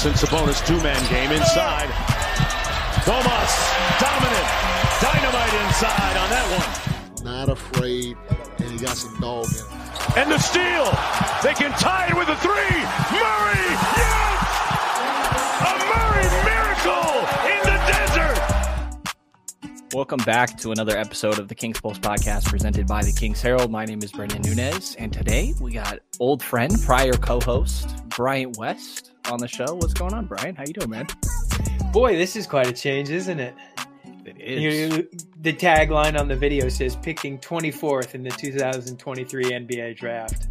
Hawks and Sabonis two-man game inside. Domas, dominant, dynamite inside on that one. Not afraid, and he got some dog in him. And the steal. They can tie it with a three. Murray, yes! A Murray miracle in the desert. Welcome back to another episode of the Kings Pulse podcast presented by the Kings Herald. My name is Brendan Nunez, and today we got old friend, prior co-host Bryant West on the show. What's going on, Brian? How you doing, man? Boy, this is quite a change, isn't it? It is. You, the tagline on the video says picking 24th in the 2023 NBA draft.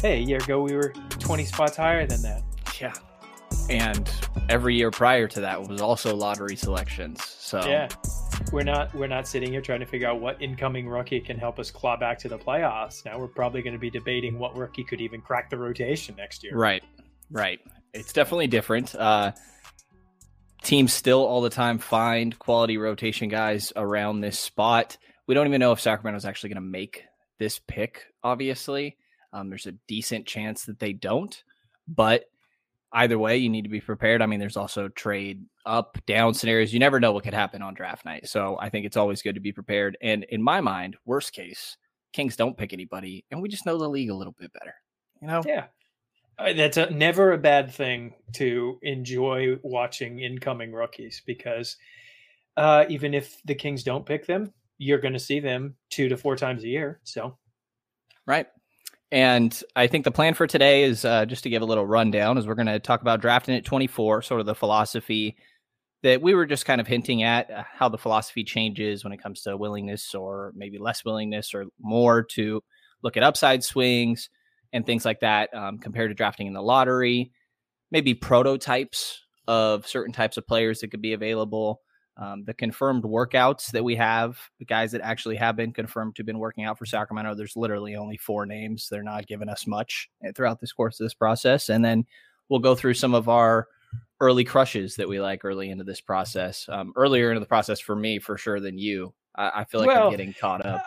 Hey, a year ago we were 20 spots higher than that. Yeah. And every year prior to that was also lottery selections. So Yeah. We're not we're not sitting here trying to figure out what incoming rookie can help us claw back to the playoffs. Now we're probably going to be debating what rookie could even crack the rotation next year. Right. Right. It's definitely different. Uh teams still all the time find quality rotation guys around this spot. We don't even know if Sacramento's actually going to make this pick, obviously. Um, there's a decent chance that they don't, but either way, you need to be prepared. I mean, there's also trade up, down scenarios. You never know what could happen on draft night. So I think it's always good to be prepared. And in my mind, worst case, Kings don't pick anybody, and we just know the league a little bit better. You know? Yeah. Uh, That's a, never a bad thing to enjoy watching incoming rookies because uh, even if the Kings don't pick them, you're going to see them two to four times a year. So, Right. And I think the plan for today is uh, just to give a little rundown, is we're going to talk about drafting at 24, sort of the philosophy that we were just kind of hinting at, uh, how the philosophy changes when it comes to willingness or maybe less willingness or more to look at upside swings and things like that um, compared to drafting in the lottery, maybe prototypes of certain types of players that could be available. Um, the confirmed workouts that we have, the guys that actually have been confirmed to have been working out for Sacramento, there's literally only four names. They're not giving us much eh, throughout this course of this process. And then we'll go through some of our early crushes that we like early into this process. Um, earlier into the process for me, for sure, than you. I, I feel like Well, I'm getting caught up.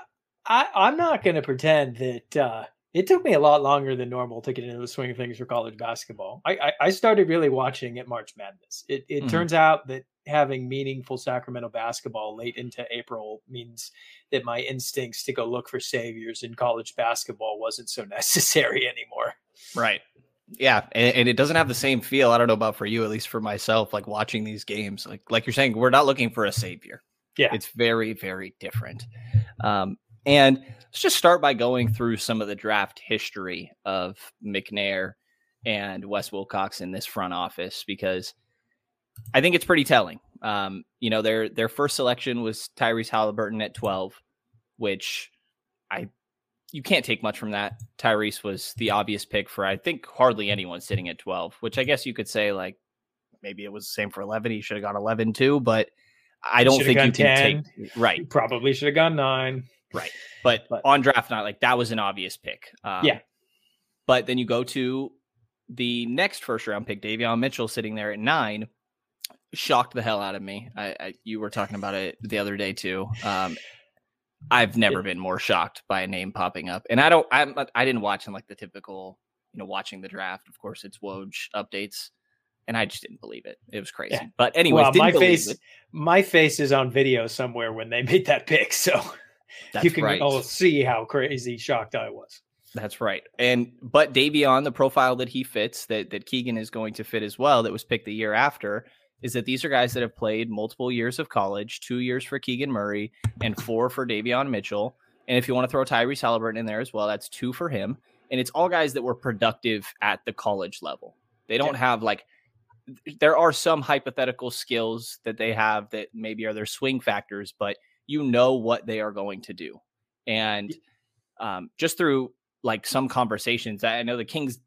I, I'm not going to pretend that uh, it took me a lot longer than normal to get into the swing of things for college basketball. I, I, I started really watching at March Madness. It, it Mhm. turns out that having meaningful Sacramento basketball late into April means that my instincts to go look for saviors in college basketball wasn't so necessary anymore. Right. Yeah, and, and it doesn't have the same feel. I don't know about for you, at least for myself, like watching these games. Like like you're saying, we're not looking for a savior. Yeah. It's very, very different. Um, and let's just start by going through some of the draft history of McNair and Wes Wilcox in this front office because I think it's pretty telling. Um, you know, their their first selection was Tyrese Halliburton at 12, which I you can't take much from that. Tyrese was the obvious pick for I think hardly anyone sitting at 12, which I guess you could say like maybe it was the same for 11. He should have gone 11 too, but I don't think you can 10. take right. Probably should have gone nine. But, But- on draft night, like that was an obvious pick. Um, Yeah. But then you go to the next first round pick, Davion Mitchell, sitting there at nine, shocked the hell out of me. I, I you were talking about it the other day too. Um, I've never been more shocked by a name popping up, and I don't. I'm. I didn't watch in like the typical, you know, watching the draft. Of course, it's Woj updates, and I just didn't believe it. It was crazy. Yeah. But anyways, well, my face, it. my face is on video somewhere when they made that pick, so That's you can right. all see how crazy shocked I was. That's right. And but Davion, the profile that he fits, that that Keegan is going to fit as well, that was picked the year after, is that these are guys that have played multiple years of college, two years for Keegan Murray and four for Davion Mitchell. And if you want to throw Tyrese Halliburton in there as well, that's two for him. And it's all guys that were productive at the college level. They don't have like there are some hypothetical skills that they have that maybe are their swing factors, but you know what they are going to do. And um, just through like some conversations, I I know the Kings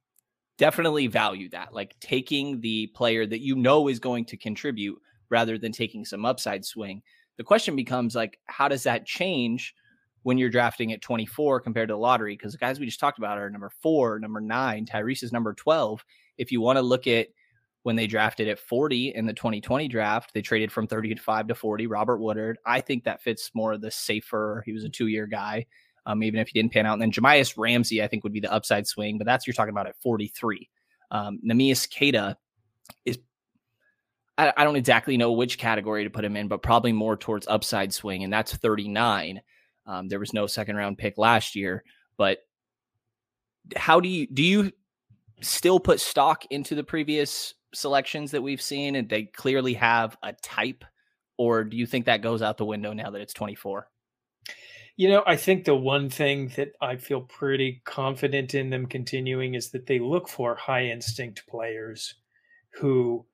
definitely value that, like taking the player that you know is going to contribute rather than taking some upside swing. The question becomes like, how does that change when you're drafting at 24 compared to the lottery? Because the guys we just talked about are number four, number nine, Tyrese is number 12. If you want to look at when they drafted at 40 in the 2020 draft, they traded from 35 to 40. Robert Woodard, I think that fits more of the safer. He was a two year guy, um, even if he didn't pan out. And then Jahmi'us Ramsey, I think, would be the upside swing, but that's you're talking about at 43. Um, Neemias Queta is I, I don't exactly know which category to put him in, but probably more towards upside swing, and that's 39. Um, there was no second round pick last year, but how do you do you still put stock into the previous selections that we've seen and they clearly have a type or do you think that goes out the window now that it's 24 you know i think the one thing that i feel pretty confident in them continuing is that they look for high instinct players who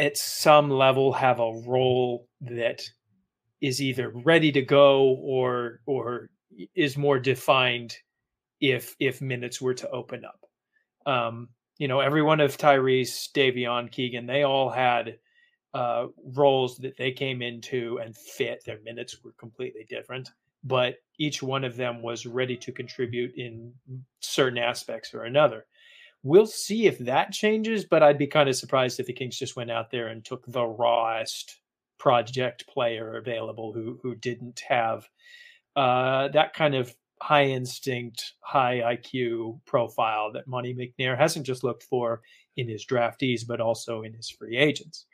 at some level have a role that is either ready to go or or is more defined if if minutes were to open up um, you know, every one of Tyrese, Davion, Keegan, they all had uh, roles that they came into and fit. Their minutes were completely different, but each one of them was ready to contribute in certain aspects or another. We'll see if that changes, but I'd be kind of surprised if the Kings just went out there and took the rawest project player available who who didn't have uh, that kind of high instinct, high IQ profile that Monte McNair hasn't just looked for in his draftees, but also in his free agents.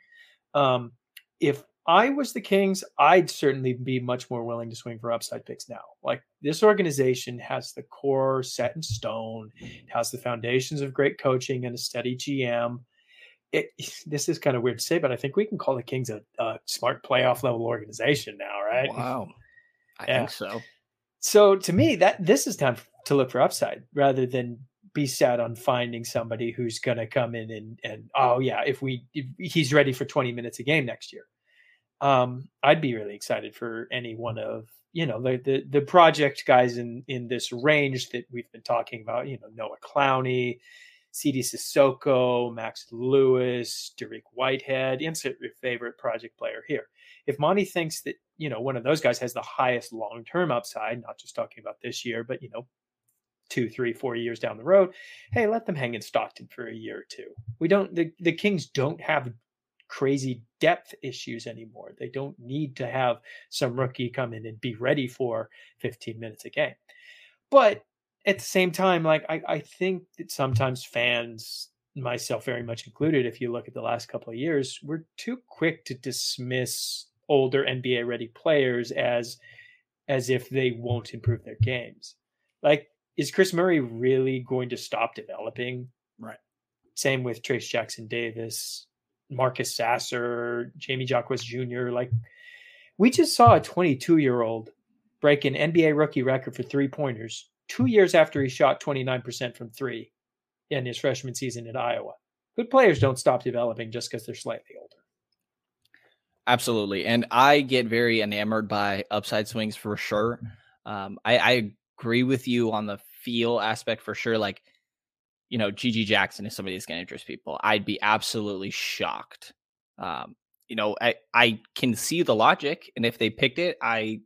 Um, if I was the Kings, I'd certainly be much more willing to swing for upside picks now. Like this organization has the core set in stone, it has the foundations of great coaching and a steady GM. It, this is kind of weird to say, but I think we can call the Kings a, a smart playoff level organization now, right? Wow. I yeah. think so. So to me, that this is time to look for upside rather than be sad on finding somebody who's going to come in and and oh yeah, if we if he's ready for 20 minutes a game next year. Um, I'd be really excited for any one of you know the, the the project guys in in this range that we've been talking about. You know Noah Clowney, Sidy Cissoko, Max Lewis, Dariq Whitehead. Insert your favorite project player here. If Monte thinks that you know one of those guys has the highest long term upside, not just talking about this year, but you know two, three, four years down the road, hey, let them hang in Stockton for a year or two. We don't the, the Kings don't have crazy depth issues anymore. They don't need to have some rookie come in and be ready for 15 minutes a game. But at the same time, like I, I think that sometimes fans, myself very much included, if you look at the last couple of years, we're too quick to dismiss older NBA ready players as as if they won't improve their games. Like, is Kris Murray really going to stop developing? Right. Same with Trayce Jackson Davis, Marcus Sasser, Jaime Jaquez Jr. Like, we just saw a 22 year old break an NBA rookie record for three pointers two years after he shot 29% from three in his freshman season at Iowa. Good players don't stop developing just because they're slightly older. Absolutely. And I get very enamored by upside swings for sure. Um, I, I agree with you on the feel aspect for sure. Like, you know, GG Jackson is somebody that's going to interest people. I'd be absolutely shocked. Um, you know, I, I can see the logic. And if they picked it, I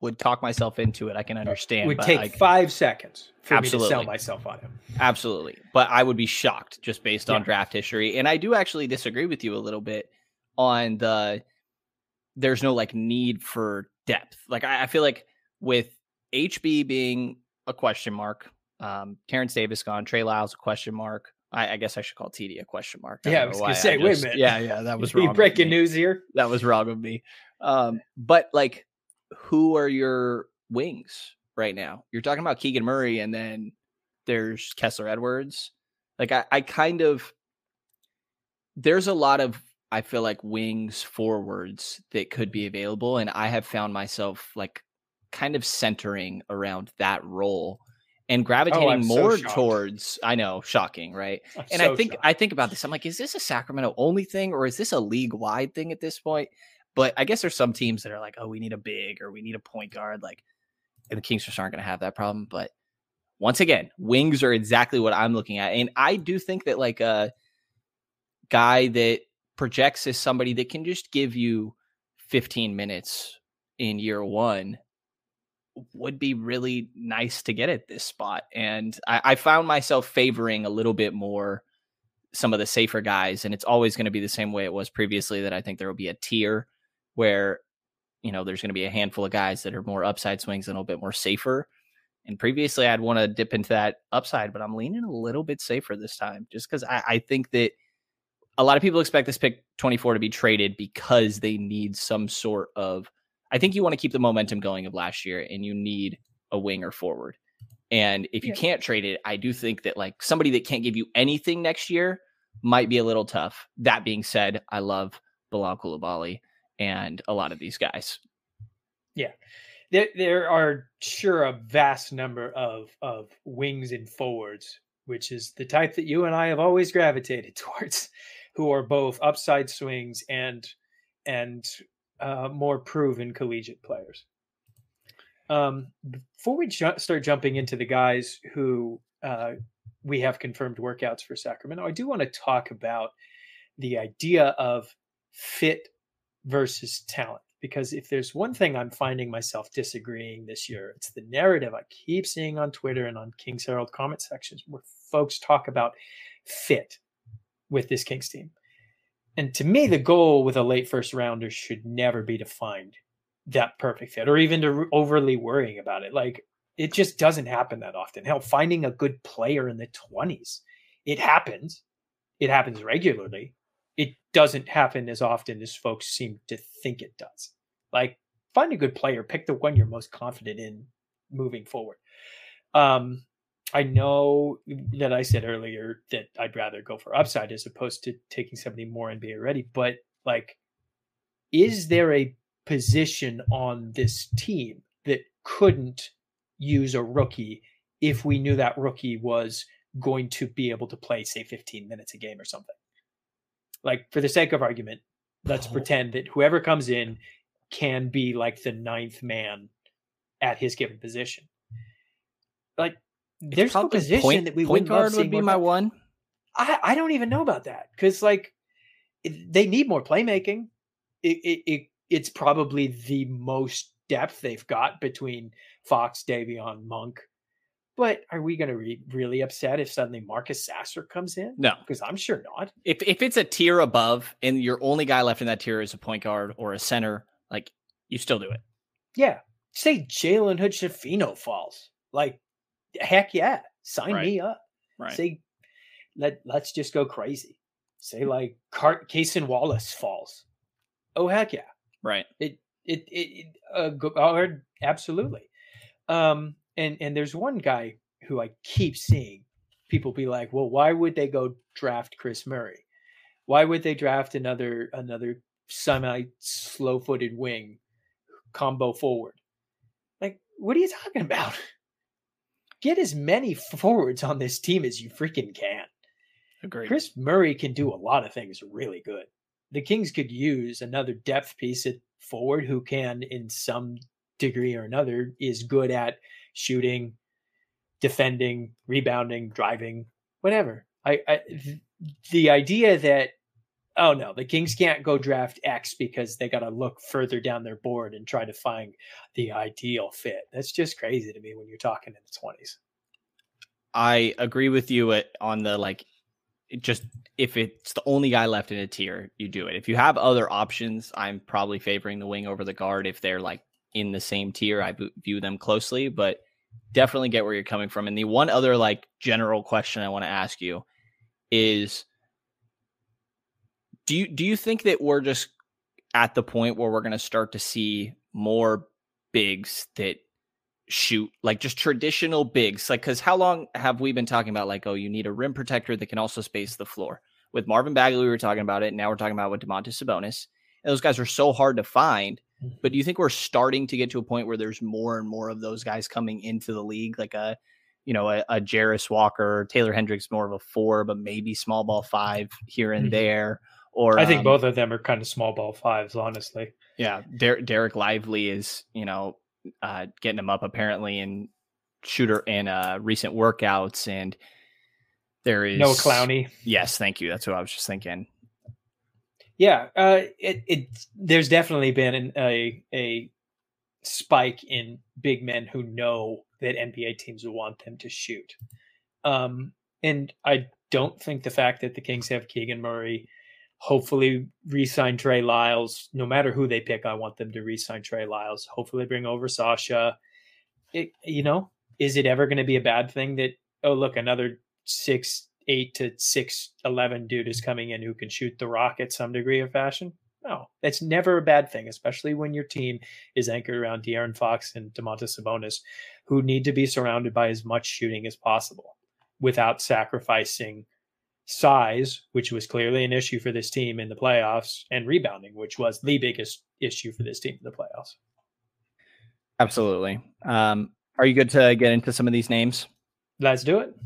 would talk myself into it. I can understand. It would take I, five seconds for absolutely. me to sell myself on him. Absolutely. But I would be shocked just based on yeah. draft history. And I do actually disagree with you a little bit on the there's no like need for depth. Like I, I feel like with HB being a question mark, um, Terrence Davis gone, Trey Lyles a question mark. I, I, guess I should call TD a question mark. I yeah, I was gonna say, wait a minute. Yeah, yeah, that was wrong. breaking news here. That was wrong of me. Um, but like who are your wings right now? You're talking about Keegan Murray, and then there's Kessler Edwards. Like I, I kind of there's a lot of I feel like wings forwards that could be available, and I have found myself like kind of centering around that role and oh, gravitating oh, more so towards I know, shocking, right? I'm and so I think shocked. I think about this. I'm like, is this a Sacramento only thing or is this a league wide thing at this point? But I guess there's some teams that are like, oh, we need a big or we need a point guard. Like, and the Kings just aren't going to have that problem. But once again, wings are exactly what I'm looking at. And I do think that like a guy that projects as somebody that can just give you 15 minutes in year one would be really nice to get at this spot. And I, I found myself favoring a little bit more some of the safer guys. And it's always going to be the same way it was previously that I think there will be a tier where you know there's going to be a handful of guys that are more upside swings and a little bit more safer. And previously, I'd want to dip into that upside, but I'm leaning a little bit safer this time, just because I, I think that a lot of people expect this pick 24 to be traded because they need some sort of I think you want to keep the momentum going of last year and you need a winger forward. And if you Yeah. can't trade it, I do think that like somebody that can't give you anything next year might be a little tough. That being said, I love Bilal Koulibaly and a lot of these guys. Yeah. There there are sure a vast number of of wings and forwards, which is the type that you and I have always gravitated towards, who are both upside swings and and uh, more proven collegiate players. Um, before we ju- start jumping into the guys who uh, we have confirmed workouts for Sacramento, I do want to talk about the idea of fit versus talent. Because if there's one thing I'm finding myself disagreeing this year, it's the narrative I keep seeing on Twitter and on Kings Herald comment sections where folks talk about fit with this Kings team. And to me, the goal with a late first rounder should never be to find that perfect fit or even to overly worrying about it. Like it just doesn't happen that often. Hell, finding a good player in the 20s, it happens. It happens regularly. It doesn't happen as often as folks seem to think it does. Like find a good player, pick the one you're most confident in moving forward. Um, I know that I said earlier that I'd rather go for upside as opposed to taking somebody more NBA ready, but like, is there a position on this team that couldn't use a rookie if we knew that rookie was going to be able to play, say, 15 minutes a game or something? Like, for the sake of argument, let's Oh. pretend that whoever comes in can be like the ninth man at his given position. Like, there's no position point, that we point wouldn't love guard would be my depth. one. I, I don't even know about that because like it- they need more playmaking. It, it, it it's probably the most depth they've got between Fox, Davion, Monk. But are we going to be really upset if suddenly Marcus Sasser comes in? No, Because I'm sure not. if if it's a tier above and your only guy left in that tier is a point guard or a center, like you still do it. Yeah, say Jalen Hood Schifino falls. Like, heck yeah, sign Right. me up. Right. Say let let's just go crazy. Say like Cart Cason Wallace falls. Oh heck yeah. right. It it it, uh, go, oh, absolutely. Um and and there's one guy who I keep seeing people be like, "Well, why would they go draft Kris Murray? Why would they draft another another semi slow-footed wing combo forward?" Like, what are you talking about? Get as many forwards on this team as you freaking can. Agreed. Kris Murray can do a lot of things really good. The Kings could use another depth piece at forward who can, in some degree or another, is good at shooting, defending, rebounding, driving, whatever. I, I the idea that oh no, the Kings can't go draft X because they got to look further down their board and try to find the ideal fit. That's just crazy to me when you're talking in the twenties. I agree with you at, on the like, just if it's the only guy left in a tier, you do it. If you have other options, I'm probably favoring the wing over the guard. If they're like in the same tier, I view them closely, but definitely get where you're coming from. And the one other like general question I want to ask you is do you do you think that we're just at the point where we're going to start to see more bigs that shoot like just traditional bigs? Like because how long have we been talking about like oh you need a rim protector that can also space the floor? With marvin bagley we were talking about it now we're talking about with domantas sabonis. And those guys are so hard to find but do you think we're starting to get to a point where there's more and more of those guys coming into the league like a you know a, a Jarace walker taylor hendricks more of a four but maybe small ball five here and Mhm. there or I think um, both of them are kind of small ball fives, honestly. yeah, Der- Dereck Lively is you know uh, getting him up apparently in shooter in uh, recent workouts, and there is Noah Clowney. Yes, thank you. That's what I was just thinking. Yeah, uh, it it there's definitely been an, a a spike in big men who know that NBA teams want them to shoot. Um, and I don't think the fact that the Kings have Keegan Murray, hopefully re-sign Trey Lyles. No matter who they pick, I want them to re-sign Trey Lyles. Hopefully, bring over Sasha. It, you know, is it ever going to be a bad thing that oh look another six eight to six eleven dude is coming in who can shoot the rock at some degree of fashion. No, that's never a bad thing, especially when your team is anchored around De'Aaron Fox and Domantas Sabonis, who need to be surrounded by as much shooting as possible without sacrificing size, which was clearly an issue for this team in the playoffs, and rebounding, which was the biggest issue for this team in the playoffs. Absolutely. Um, are you good to get into some of these names? Let's do it.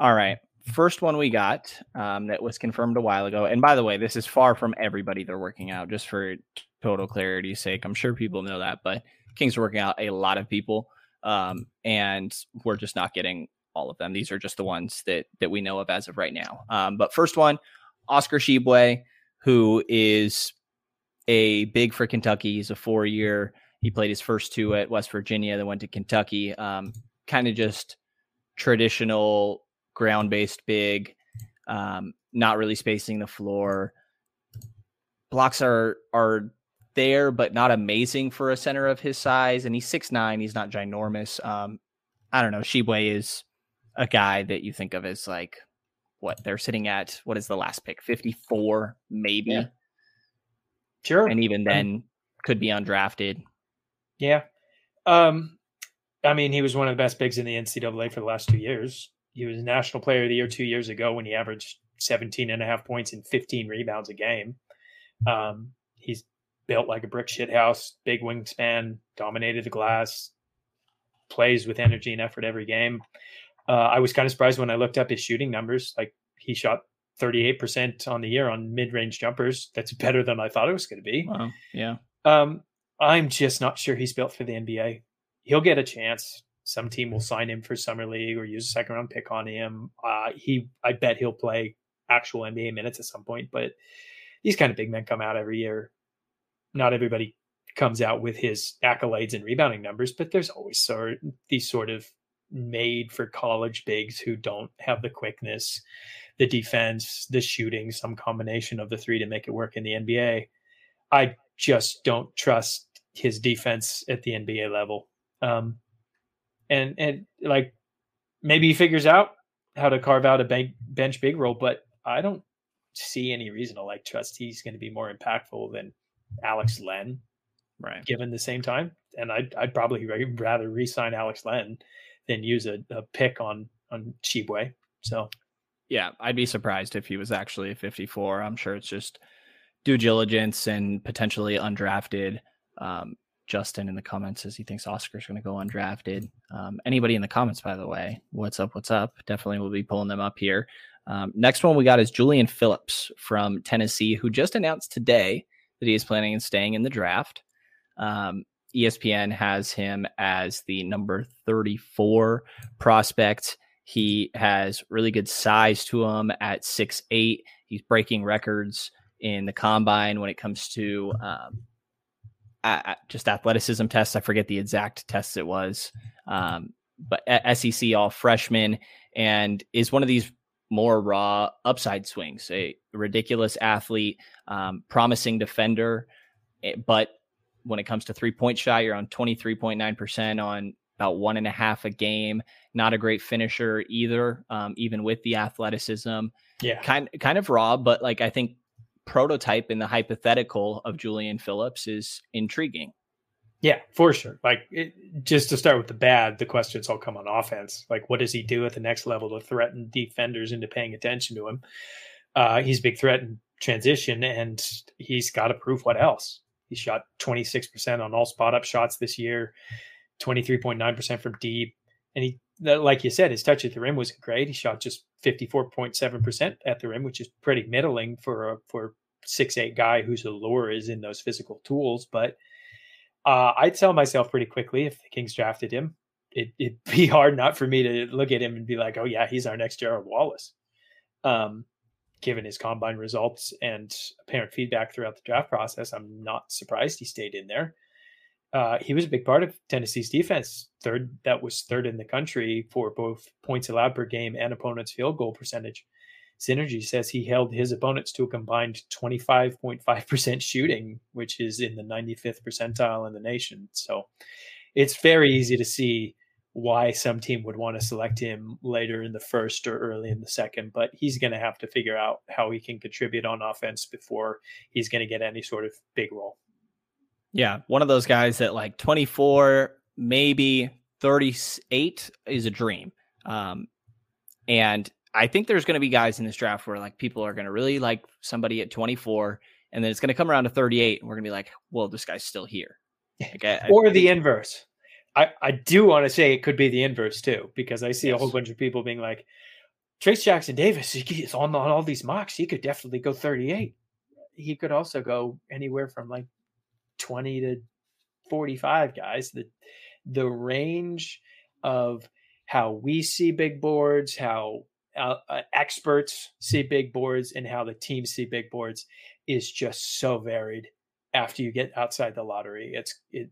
All right. First one we got um, that was confirmed a while ago. And by the way, this is far from everybody they're working out, just for total clarity's sake. I'm sure people know that, but Kings are working out a lot of people. Um, and we're just not getting all of them. These are just the ones that that we know of as of right now. Um, but first one, Oscar Tshiebwe, who is a big for Kentucky. He's a four year. He played his first two at West Virginia, then went to Kentucky. Um, kind of just traditional ground based big, um, not really spacing the floor. Blocks are are there, but not amazing for a center of his size. And he's six nine. He's not ginormous. Um, I don't know. Tshiebwe is a guy that you think of as like what they're sitting at. What is the last pick? Fifty four, maybe. Yeah. Sure. And even then, could be undrafted. Yeah. Um, I mean, he was one of the best bigs in the NCAA for the last two years. He was National Player of the Year two years ago when he averaged 17 and a half points and 15 rebounds a game. Um, he's built like a brick shit house, big wingspan, dominated the glass, plays with energy and effort every game. Uh, I was kind of surprised when I looked up his shooting numbers. Like he shot 38% on the year on mid-range jumpers. That's better than I thought it was going to be. Wow. Yeah. Um, I'm just not sure he's built for the NBA. He'll get a chance. Some team will sign him for summer league or use a second round pick on him. Uh, he, I bet he'll play actual NBA minutes at some point. But these kind of big men come out every year. Not everybody comes out with his accolades and rebounding numbers, but there's always sort these sort of made for college bigs who don't have the quickness, the defense, the shooting, some combination of the three to make it work in the NBA. I just don't trust his defense at the NBA level. Um, and and like maybe he figures out how to carve out a bank, bench big role, but I don't see any reason to like trust he's going to be more impactful than Alex Len, right? Given the same time, and I'd I'd probably rather re-sign Alex Len than use a, a pick on on Tshiebwe. So yeah, I'd be surprised if he was actually a 54. I'm sure it's just due diligence and potentially undrafted. Um, Justin in the comments says he thinks Oscar's going to go undrafted. Um, anybody in the comments, by the way, what's up? What's up? Definitely will be pulling them up here. Um, next one we got is Julian Phillips from Tennessee, who just announced today that he is planning on staying in the draft. Um, ESPN has him as the number 34 prospect. He has really good size to him at six eight. He's breaking records in the combine when it comes to um, just athleticism tests. I forget the exact tests it was, um, but SEC all freshman and is one of these more raw upside swings. A ridiculous athlete, um, promising defender, eh, but when it comes to three point shot, you're on 23.9% on about one and a half a game. Not a great finisher either, um, even with the athleticism. Yeah. Kind, kind of raw, but like I think prototype in the hypothetical of Julian Phillips is intriguing. Yeah, for sure. Like it, just to start with the bad, the questions all come on offense. Like, what does he do at the next level to threaten defenders into paying attention to him? Uh, he's big threat in transition, and he's got to prove what else. He shot 26% on all spot up shots this year, 23.9% from deep. And he, like you said, his touch at the rim was great. He shot just 54.7% at the rim, which is pretty middling for a for six eight guy whose allure is in those physical tools. But uh, I'd tell myself pretty quickly if the Kings drafted him, it, would be hard not for me to look at him and be like, oh yeah, he's our next Gerald Wallace. Um, given his combine results and apparent feedback throughout the draft process, I'm not surprised he stayed in there. Uh, he was a big part of Tennessee's defense. Third, that was third in the country for both points allowed per game and opponents' field goal percentage. Synergy says he held his opponents to a combined 25.5% shooting, which is in the 95th percentile in the nation. So it's very easy to see why some team would want to select him later in the first or early in the second, but he's going to have to figure out how he can contribute on offense before he's going to get any sort of big role. Yeah, one of those guys that like 24, maybe 38 is a dream. Um, and I think there's going to be guys in this draft where like people are going to really like somebody at 24, and then it's going to come around to 38, and we're going to be like, well, this guy's still here. Like, I, or I, the inverse. I, I do want to say it could be the inverse too, because I see yes. a whole bunch of people being like, Trayce Jackson Davis is on, on all these mocks. He could definitely go 38. He could also go anywhere from like 20 to 45 guys. The the range of how we see big boards, how uh, uh, experts see big boards, and how the teams see big boards is just so varied. After you get outside the lottery, it's it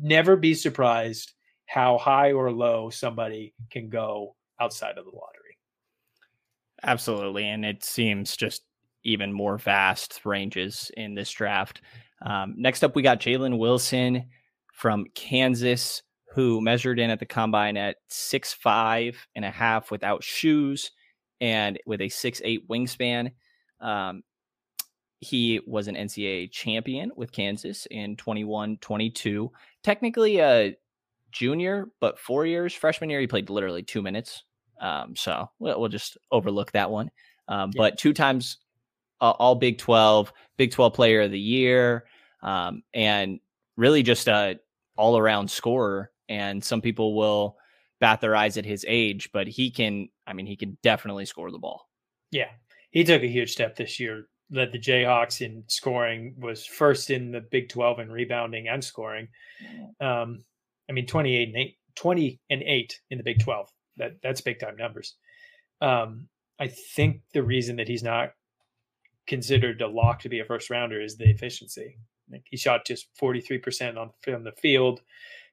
never be surprised how high or low somebody can go outside of the lottery. Absolutely. And it seems just even more vast ranges in this draft. Um, next up, we got Jalen Wilson from Kansas, who measured in at the combine at six five and a half without shoes and with a six eight wingspan. Um, he was an NCAA champion with Kansas in 21 22. Technically a junior, but four years. Freshman year, he played literally two minutes. Um, so we'll, we'll, just overlook that one. Um, yeah. But two times uh, all Big 12, Big 12 player of the year, um, and really just a all around scorer. And some people will bat their eyes at his age, but he can, I mean, he can definitely score the ball. Yeah. He took a huge step this year led the Jayhawks in scoring, was first in the Big 12 in rebounding and scoring. Um, I mean, 28 and 8, 20 and 8 in the Big 12. That that's big time numbers. Um, I think the reason that he's not considered a lock to be a first rounder is the efficiency. Like he shot just 43% on from the field,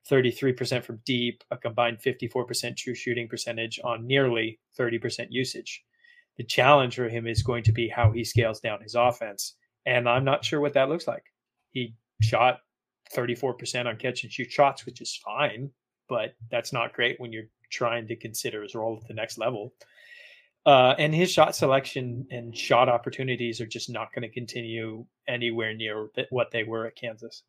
33% from deep, a combined 54% true shooting percentage on nearly 30% usage. The challenge for him is going to be how he scales down his offense. And I'm not sure what that looks like. He shot 34% on catch and shoot shots, which is fine, but that's not great when you're trying to consider his role at the next level. Uh, and his shot selection and shot opportunities are just not going to continue anywhere near what they were at Kansas.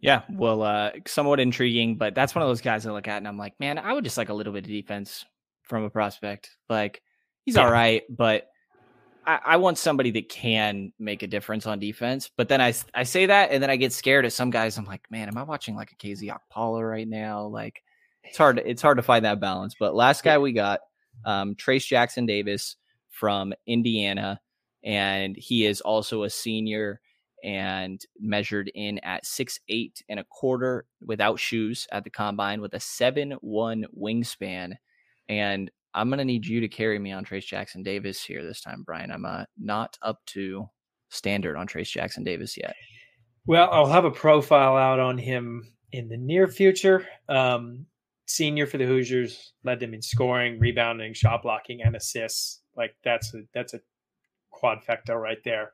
Yeah, well, uh, somewhat intriguing, but that's one of those guys I look at and I'm like, man, I would just like a little bit of defense from a prospect. Like, he's yeah. all right, but I, I, want somebody that can make a difference on defense. But then I, I say that, and then I get scared at some guys. I'm like, man, am I watching like a KZ Okpala right now? Like, it's hard. It's hard to find that balance. But last guy we got, um, Trayce Jackson Davis from Indiana, and he is also a senior and measured in at six eight and a quarter without shoes at the combine with a seven one wingspan. And I'm going to need you to carry me on Trayce Jackson Davis here this time, Brian. I'm uh, not up to standard on Trayce Jackson Davis yet. Well, I'll have a profile out on him in the near future. Um, senior for the Hoosiers, led them in scoring, rebounding, shot blocking, and assists. Like that's a that's a quadfecta right there.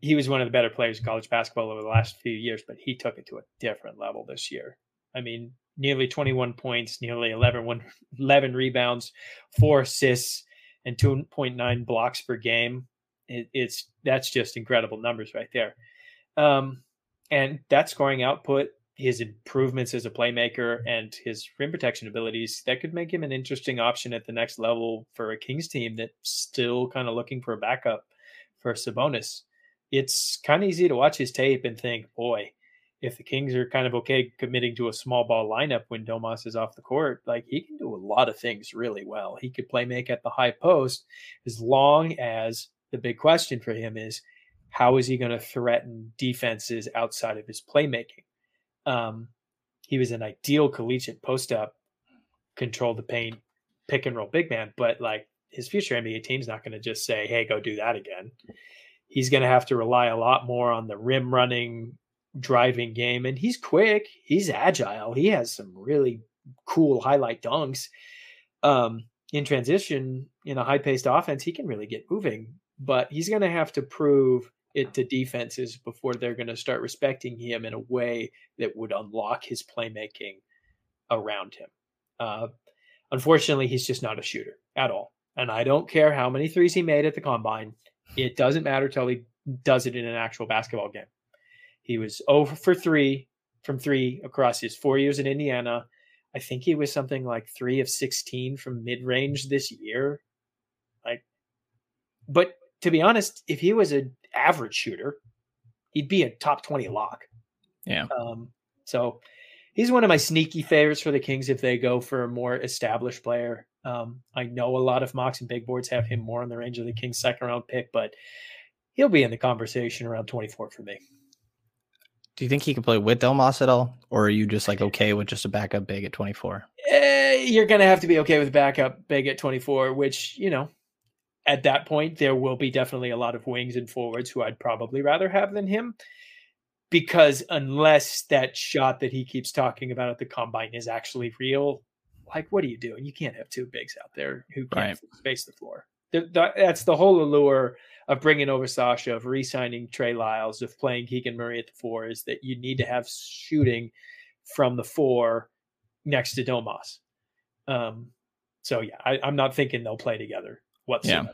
He was one of the better players in college basketball over the last few years, but he took it to a different level this year. I mean, nearly 21 points, nearly 11, 11 rebounds, four assists, and 2.9 blocks per game. It, it's that's just incredible numbers right there. Um, and that scoring output, his improvements as a playmaker, and his rim protection abilities that could make him an interesting option at the next level for a Kings team that's still kind of looking for a backup for Sabonis. It's kind of easy to watch his tape and think, boy, if the Kings are kind of okay committing to a small ball lineup when Domas is off the court, like he can do a lot of things really well. He could play make at the high post as long as the big question for him is how is he going to threaten defenses outside of his playmaking? Um, he was an ideal collegiate post up, control the paint, pick and roll big man, but like his future NBA team's not going to just say, hey, go do that again. He's going to have to rely a lot more on the rim running, driving game, and he's quick. He's agile. He has some really cool highlight dunks. Um, in transition, in a high paced offense, he can really get moving, but he's going to have to prove it to defenses before they're going to start respecting him in a way that would unlock his playmaking around him. Uh, unfortunately, he's just not a shooter at all. And I don't care how many threes he made at the combine. It doesn't matter till he does it in an actual basketball game. He was over for three from three across his four years in Indiana. I think he was something like three of 16 from mid range this year. Like, but to be honest, if he was an average shooter, he'd be a top 20 lock. Yeah. Um, so he's one of my sneaky favorites for the Kings if they go for a more established player. Um, I know a lot of mocks and big boards have him more in the range of the Kings' second round pick, but he'll be in the conversation around 24 for me. Do you think he can play with Domas at all, or are you just like okay with just a backup big at 24? Eh, you're going to have to be okay with backup big at 24, which you know, at that point there will be definitely a lot of wings and forwards who I'd probably rather have than him, because unless that shot that he keeps talking about at the combine is actually real, like what are you doing? You can't have two bigs out there who can't Right. space the floor. That's the whole allure of bringing over Sasha, of re-signing Trey Lyles, of playing Keegan Murray at the four, is that you need to have shooting from the four next to Domas. Um, so yeah, I, I'm not thinking they'll play together whatsoever.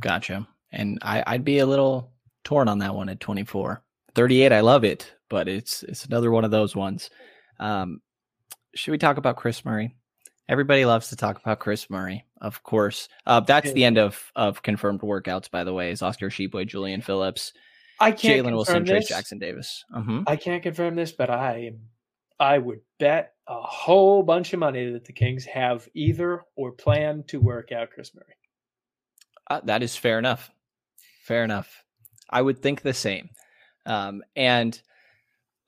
Gotcha. And I, I'd be a little torn on that one at 24. 38, I love it, but it's it's another one of those ones. Um, should we talk about Kris Murray? Everybody loves to talk about Kris Murray, of course. Uh, that's the end of of confirmed workouts, by the way. Is Oscar Tshiebwe, Julian Phillips, I can't Jalen Wilson, confirm Trayce this. Jackson Davis. hmm I can't confirm this, but I I would bet a whole bunch of money that the Kings have either or plan to work out Kris Murray. Uh, that is fair enough. Fair enough. I would think the same. Um, and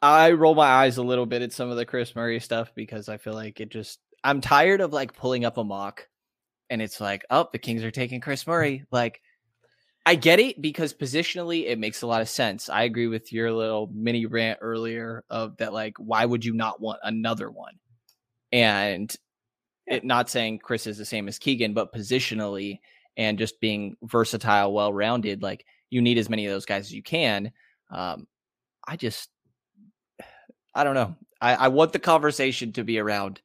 I roll my eyes a little bit at some of the Kris Murray stuff because I feel like it just, I'm tired of like pulling up a mock and it's like, oh, the Kings are taking Kris Murray. Like, I get it because positionally it makes a lot of sense. I agree with your little mini rant earlier of that, like, why would you not want another one? And it not saying Kris is the same as Keegan, but positionally and just being versatile, well rounded, like you need as many of those guys as you can. Um, I just, I don't know. I, I want the conversation to be around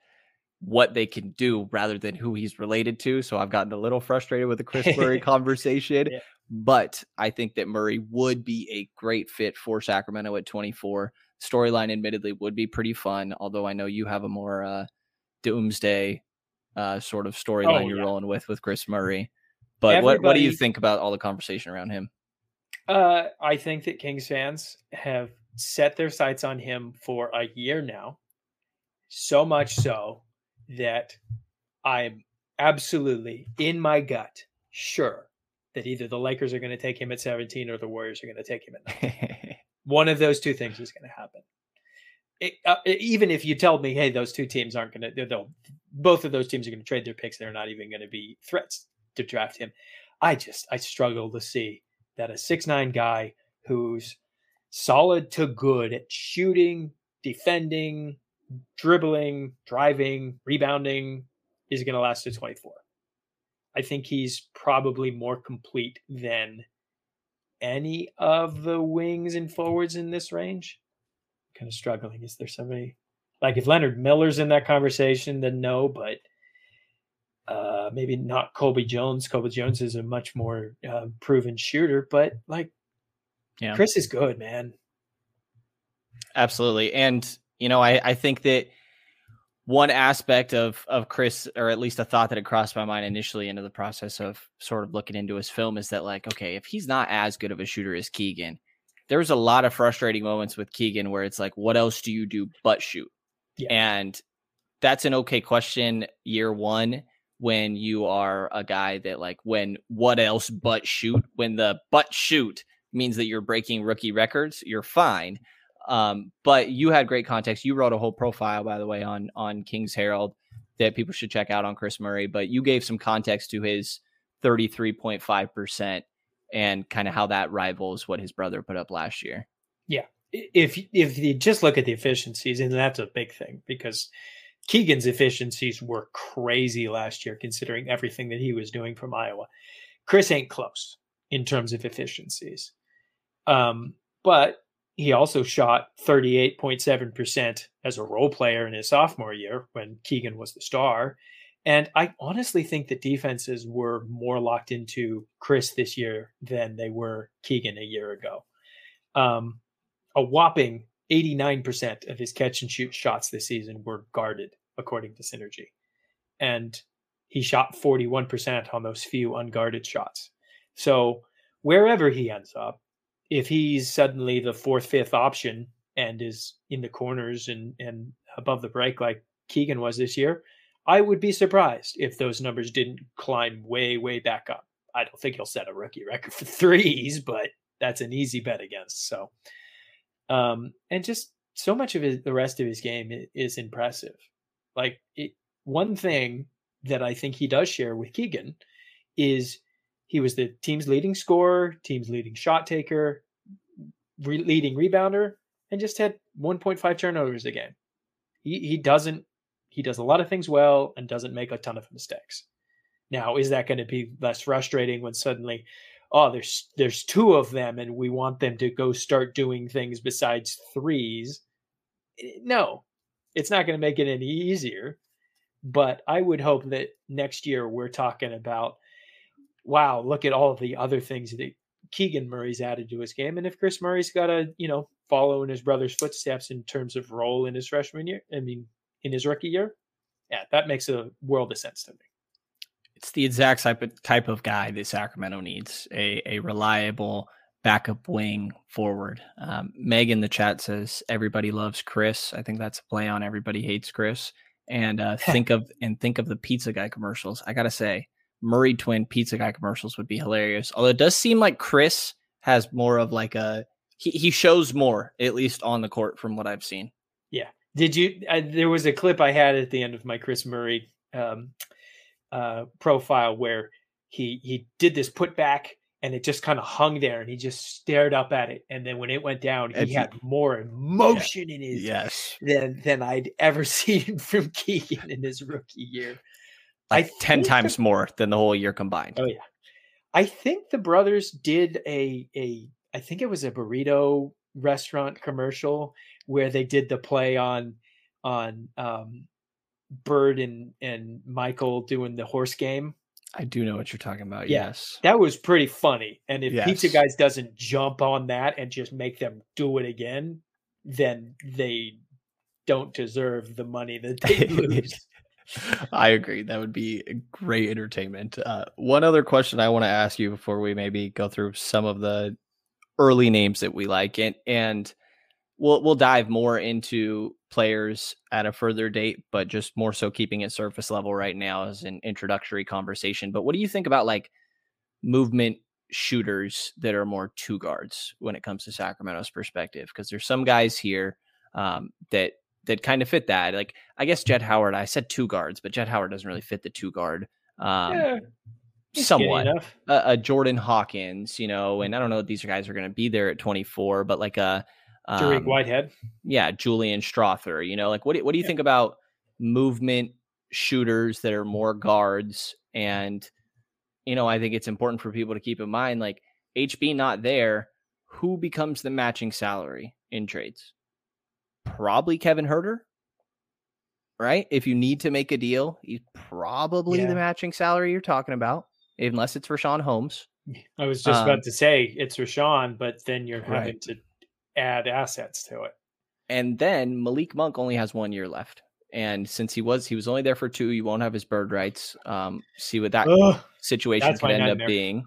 what they can do rather than who he's related to. So I've gotten a little frustrated with the Kris Murray conversation. Yeah. But I think that Murray would be a great fit for Sacramento at 24. Storyline, admittedly, would be pretty fun. Although I know you have a more uh, doomsday uh, sort of storyline Oh, you're yeah. rolling with with Kris Murray. But what what do you think about all the conversation around him? Uh, I think that Kings fans have set their sights on him for a year now. So much so that I'm absolutely in my gut sure that either the Lakers are going to take him at 17 or the Warriors are going to take him at 9. One of those two things is going to happen. It, uh, even if you told me, hey, those two teams aren't going to, they'll, both of those teams are going to trade their picks. They're not even going to be threats to draft him. I just, I struggle to see that a six nine guy who's solid to good at shooting, defending, dribbling, driving, rebounding is going to last to 24. I think he's probably more complete than any of the wings and forwards in this range. kind of struggling. Is there somebody like if Leonard Miller's in that conversation, then no, but uh, maybe not Colby Jones. Colby Jones is a much more uh, proven shooter, but like Yeah. Kris is good, man. Absolutely. And, you know, I, I think that one aspect of of Kris, or at least a thought that had crossed my mind initially into the process of sort of looking into his film is that like, okay, if he's not as good of a shooter as Keegan, there's a lot of frustrating moments with Keegan where it's like, what else do you do but shoot? Yeah. And that's an okay question year one when you are a guy that like when what else but shoot when the but shoot means that you're breaking rookie records you're fine um, but you had great context you wrote a whole profile by the way on on king's herald that people should check out on kris murray but you gave some context to his 33.5% and kind of how that rivals what his brother put up last year Yeah. if if you just look at the efficiencies, and that's a big thing because Keegan's efficiencies were crazy last year, considering everything that he was doing from Iowa. Kris ain't close in terms of efficiencies, um, but he also shot 38.7% as a role player in his sophomore year when Keegan was the star. And I honestly think that defenses were more locked into Kris this year than they were Keegan a year ago. Um, a whopping 89% of his catch and shoot shots this season were guarded, according to Synergy. And he shot 41% on those few unguarded shots. So wherever he ends up, if he's suddenly the fourth, fifth option and is in the corners and, and above the break like Keegan was this year, I would be surprised if those numbers didn't climb way, way back up. I don't think he'll set a rookie record for threes, but that's an easy bet against. So, um, and just so much of his, the rest of his game is impressive. Like it, one thing that I think he does share with Keegan is he was the team's leading scorer, team's leading shot taker, re- leading rebounder, and just had 1.5 turnovers a game. He he doesn't he does a lot of things well and doesn't make a ton of mistakes. Now, is that going to be less frustrating when suddenly, oh, there's there's two of them and we want them to go start doing things besides threes? Eh, no, it's not going to make it any easier. But I would hope that next year we're talking about wow, look at all the other things that Keegan Murray's added to his game. And if Kris Murray's got to, you know, follow in his brother's footsteps in terms of role in his freshman year, I mean, in his rookie year, yeah, that makes a world of sense to me. It's the exact type of, type of guy that Sacramento needs a, a reliable backup wing forward. Um, Meg in the chat says everybody loves Kris. I think that's a play on everybody hates Chris. And uh, think of and think of the pizza guy commercials. I gotta say, Murray twin pizza guy commercials would be hilarious. Although it does seem like Kris has more of like a he, he shows more at least on the court from what I've seen. Yeah. Did you? Uh, there was a clip I had at the end of my Kris Murray um, uh, profile where he he did this put back and it just kind of hung there and he just stared up at it and then when it went down he had more emotion yeah, in his yes than than I'd ever seen from Keegan in his rookie year like 10 times the, more than the whole year combined. Oh yeah. I think the brothers did a a I think it was a burrito restaurant commercial where they did the play on on um Bird and and Michael doing the horse game. I do know what you're talking about. Yeah, yes. That was pretty funny. And if yes. Pizza Guys doesn't jump on that and just make them do it again, then they don't deserve the money that they lose. I agree. That would be great entertainment. Uh, one other question I want to ask you before we maybe go through some of the early names that we like, and and we'll we'll dive more into players at a further date, but just more so keeping it surface level right now as an introductory conversation. But what do you think about like movement shooters that are more two guards when it comes to Sacramento's perspective? Because there's some guys here um, that that kind of fit that. Like I guess Jett Howard, I said two guards, but Jett Howard doesn't really fit the two guard. Um, yeah, somewhat. A, a, Jordan Hawkins, you know, and I don't know if these guys are going to be there at 24, but like a um, Dariq Whitehead, yeah, Julian Strawther, you know, like what do, what do you yeah. think about movement shooters that are more guards? And you know, I think it's important for people to keep in mind, like HB not there, who becomes the matching salary in trades? Probably Kevin Huerter, right? If you need to make a deal, he's probably yeah. the matching salary you're talking about, unless it's Richaun Holmes. I was just um, about to say it's Richaun, but then you're having right. to add assets to it. And then Malik Monk only has one year left. And since he was he was only there for two, you won't have his bird rights. Um, see what that Ugh, situation could end up being.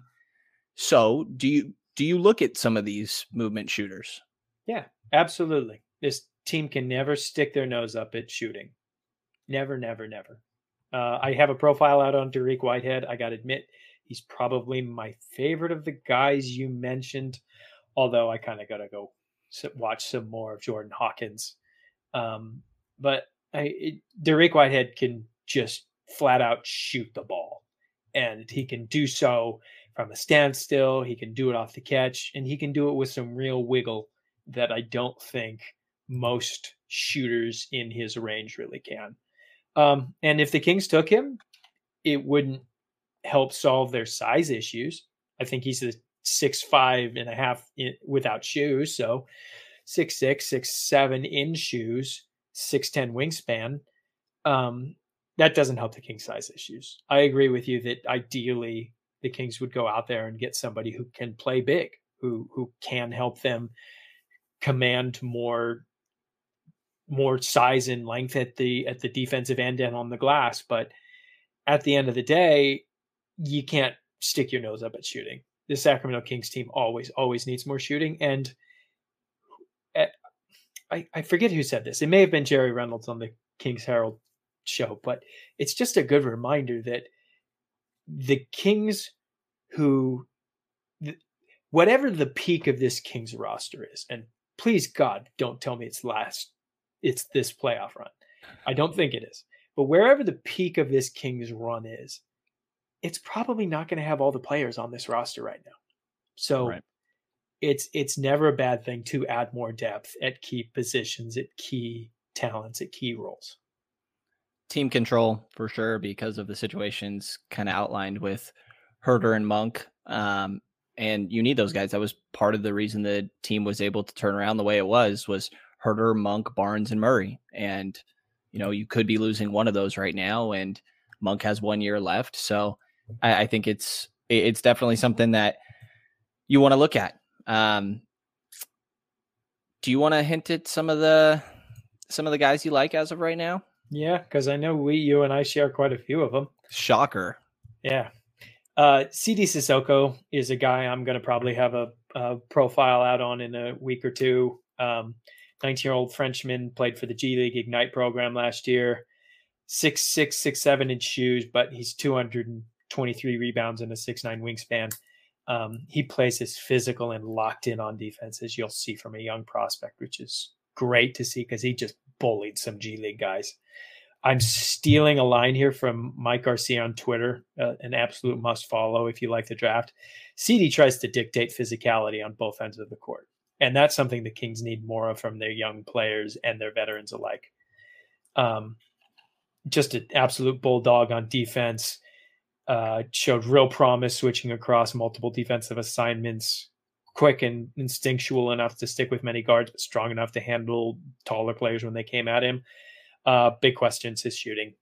So do you do you look at some of these movement shooters? Yeah, absolutely. This team can never stick their nose up at shooting. Never, never, never. Uh, I have a profile out on Dariq Whitehead. I got to admit, he's probably my favorite of the guys you mentioned. Although I kind of got to go watch some more of Jordan Hawkins. Um, but I, it, Dariq Whitehead can just flat out shoot the ball, and he can do so from a standstill. He can do it off the catch, and he can do it with some real wiggle that I don't think most shooters in his range really can. Um, and if the Kings took him, it wouldn't help solve their size issues. I think he's a six five and a half in, without shoes, so six six, six seven in shoes, six ten wingspan. Um, that doesn't help the king size issues. I agree with you that ideally the Kings would go out there and get somebody who can play big, who who can help them command more more size and length at the at the defensive end and on the glass. But at the end of the day, you can't stick your nose up at shooting. The Sacramento Kings team always always needs more shooting, and I I forget who said this. It may have been Jerry Reynolds on the Kings Herald show, but it's just a good reminder that the Kings who whatever the peak of this Kings roster is, and please God, don't tell me it's last it's this playoff run. I don't think it is. But wherever the peak of this Kings run is, it's probably not going to have all the players on this roster right now. So right. it's it's never a bad thing to add more depth at key positions, at key talents, at key roles team control for sure because of the situations kind of outlined with Huerter and Monk. Um, and you need those guys. That was part of the reason the team was able to turn around the way it was was Huerter, Monk, Barnes, and Murray. And you know you could be losing one of those right now, and Monk has one year left. So I, I think it's it's definitely something that you want to look at. Um, do you want to hint at some of the some of the guys you like as of right now? Yeah, because I know we, you, and I share quite a few of them. Shocker. Yeah. Uh, Sidy Cissoko is a guy I'm going to probably have a, a, profile out on in a week or two. Um, 19 year old Frenchman played for the G League Ignite program last year. Six six six seven inch shoes, but he's 223 rebounds and a six nine wingspan. Um, he plays his physical and locked in on defense, as you'll see from a young prospect, which is great to see because he just bullied some G League guys. I'm stealing a line here from Mike Garcia on Twitter, uh, an absolute must follow if you like the draft. Sidy tries to dictate physicality on both ends of the court. And that's something the Kings need more of from their young players and their veterans alike. Um, just an absolute bulldog on defense. Uh, showed real promise switching across multiple defensive assignments. Quick and instinctual enough to stick with many guards, but strong enough to handle taller players when they came at him. Uh, big questions his shooting.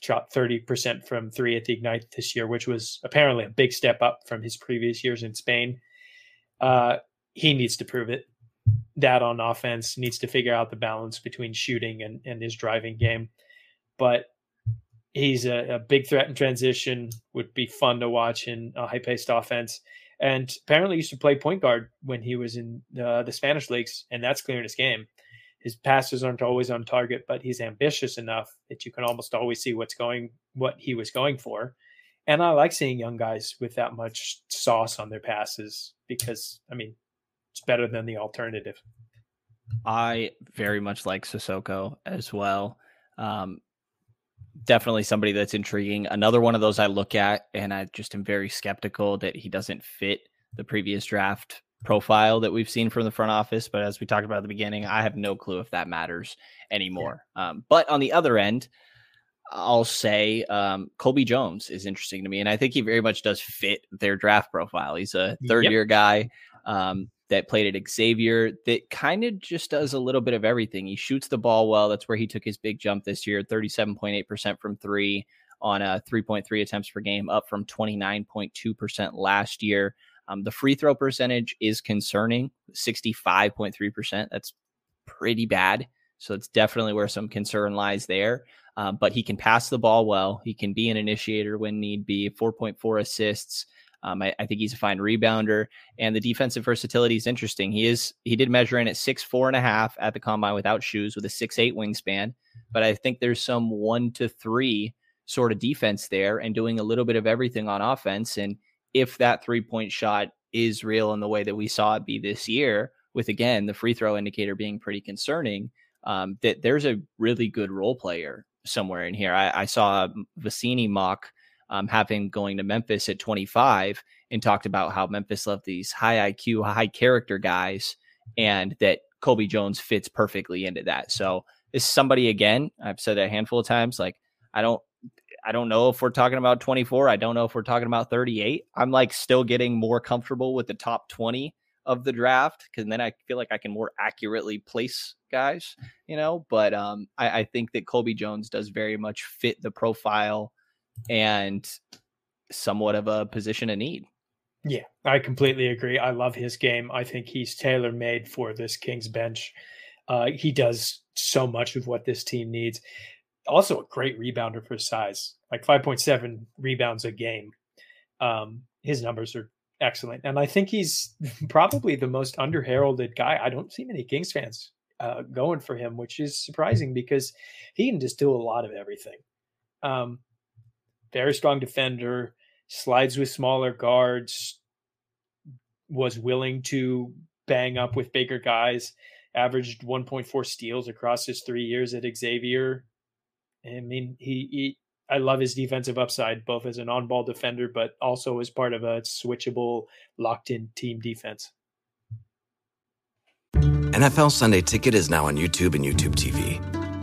Shot 30% from three at the Ignite this year, which was apparently a big step up from his previous years in Spain. Uh, he needs to prove it. That on offense needs to figure out the balance between shooting and, and his driving game. But he's a, a big threat in transition, would be fun to watch in a high paced offense. And apparently used to play point guard when he was in uh, the Spanish leagues, and that's clearing his game his passes aren't always on target, but he's ambitious enough that you can almost always see what's going, what he was going for. And I like seeing young guys with that much sauce on their passes because, I mean, it's better than the alternative. I very much like Cissoko as well. Um, definitely somebody that's intriguing. Another one of those I look at, and I just am very skeptical that he doesn't fit the previous draft profile that we've seen from the front office. But as we talked about at the beginning, I have no clue if that matters anymore. Yeah. Um, but on the other end, I'll say um, Colby Jones is interesting to me, and I think he very much does fit their draft profile. He's a third yep. year guy um, that played at Xavier that kind of just does a little bit of everything. He shoots the ball well. That's where he took his big jump this year, thirty-seven point eight percent from three on a 3.3 attempts per game, up from 29.2% last year. Um, the free throw percentage is concerning 65.3%. That's pretty bad. So it's definitely where some concern lies there. Um, but he can pass the ball well. He can be an initiator when need be. 4.4 assists. Um, I, I, think he's a fine rebounder, and the defensive versatility is interesting. He is he did measure in at six four and a half at the combine without shoes with a six eight wingspan, but I think there's some one to three sort of defense there and doing a little bit of everything on offense. And if that three point shot is real in the way that we saw it be this year, with again the free throw indicator being pretty concerning, um, that there's a really good role player somewhere in here. I, I saw Vecenie mock um, have him going to Memphis at 25 and talked about how Memphis loved these high IQ, high character guys, and that Colby Jones fits perfectly into that. So this is somebody again. I've said a handful of times. Like I don't I don't know if we're talking about 24. I don't know if we're talking about 38. I'm like still getting more comfortable with the top 20 of the draft because then I feel like I can more accurately place guys, you know. But um, I, I think that Colby Jones does very much fit the profile and somewhat of a position of need. Yeah, I completely agree. I love his game. I think he's tailor made for this Kings bench. Uh, he does so much of what this team needs. Also, a great rebounder for size, like 5.7 rebounds a game. Um, his numbers are excellent. And I think he's probably the most underheralded guy. I don't see many Kings fans uh, going for him, which is surprising because he can just do a lot of everything. Um, very strong defender, slides with smaller guards, was willing to bang up with bigger guys, averaged 1.4 steals across his three years at Xavier. I mean, he, he I love his defensive upside, both as an on-ball defender, but also as part of a switchable, locked-in team defense. NFL Sunday Ticket is now on YouTube and YouTube TV,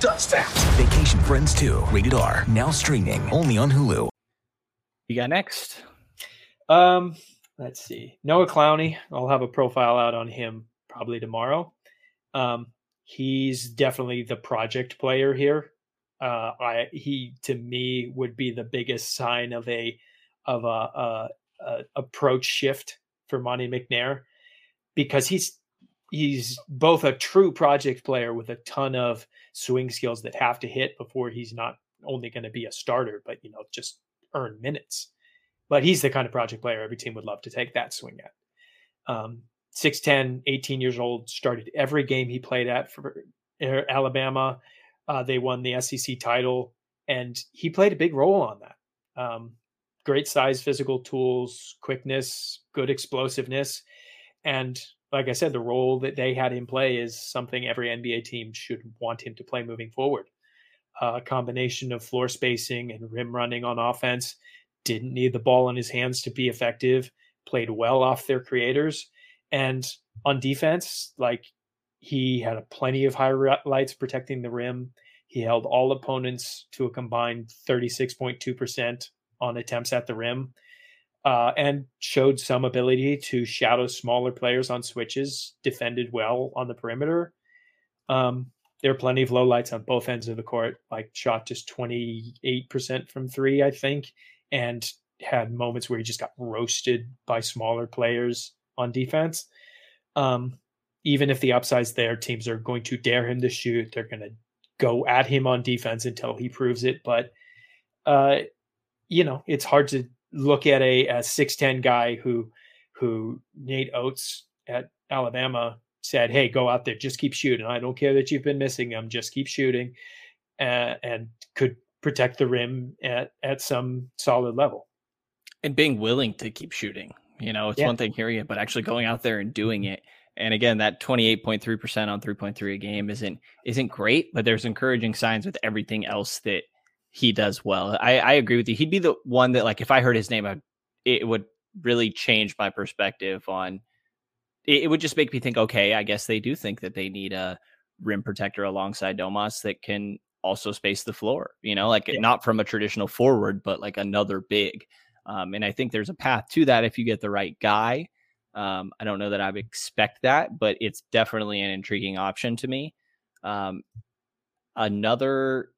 Does that? Vacation Friends 2, rated R. Now streaming only on Hulu. You got next? Um, let's see. Noah Clowney. I'll have a profile out on him probably tomorrow. Um, he's definitely the project player here. Uh, I he to me would be the biggest sign of a of a, a, a approach shift for Monte McNair because he's he's both a true project player with a ton of swing skills that have to hit before he's not only going to be a starter, but you know just earn minutes. But he's the kind of project player every team would love to take that swing at. Um, 6'10, 18 years old, started every game he played at for Alabama. Uh, they won the SEC title, and he played a big role on that. Um, great size, physical tools, quickness, good explosiveness. And like I said, the role that they had him play is something every NBA team should want him to play moving forward. Uh, a combination of floor spacing and rim running on offense. Didn't need the ball in his hands to be effective. Played well off their creators. And on defense, like he had plenty of highlights protecting the rim. He held all opponents to a combined 36.2% on attempts at the rim uh, and showed some ability to shadow smaller players on switches, defended well on the perimeter. Um, there are plenty of low lights on both ends of the court, like shot just 28% from three, I think, and had moments where he just got roasted by smaller players on defense. Um, even if the upside's there, teams are going to dare him to shoot. They're going to go at him on defense until he proves it. But, uh, you know, it's hard to look at a, a 6'10 guy who, who Nate Oats at Alabama said, Hey, go out there, just keep shooting. I don't care that you've been missing them, just keep shooting, uh, and could protect the rim at, at some solid level. And being willing to keep shooting. You know, it's Yeah. one thing hearing it, but actually going out there and doing it. And again, that 28.3% on 3.3 a game isn't isn't great, but there's encouraging signs with everything else that he does well. I, I agree with you. He'd be the one that like if I heard his name, I, it would really change my perspective on it, it would just make me think, okay, I guess they do think that they need a rim protector alongside Domas that can also space the floor, you know, like Yeah. not from a traditional forward, but like another big. Um, and I think there's a path to that if you get the right guy. Um, I don't know that I would expect that, but it's definitely an intriguing option to me. Um, another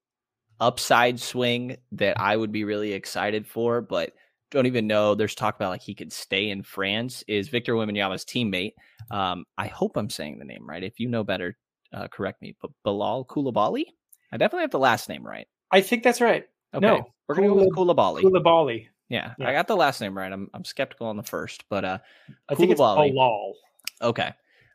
upside swing that I would be really excited for, but don't even know. There's talk about like he could stay in France. Is Victor Wembanyama's teammate? Um, I hope I'm saying the name right. If you know better, uh, correct me. But Bilal Koulibaly. I definitely have the last name right. I think that's right. Okay. No, we're gonna go with Koulibaly. Koulibaly. Yeah, Yeah. I got the last name right. I'm I'm skeptical on the first, but uh, I think it's. Halal. Okay.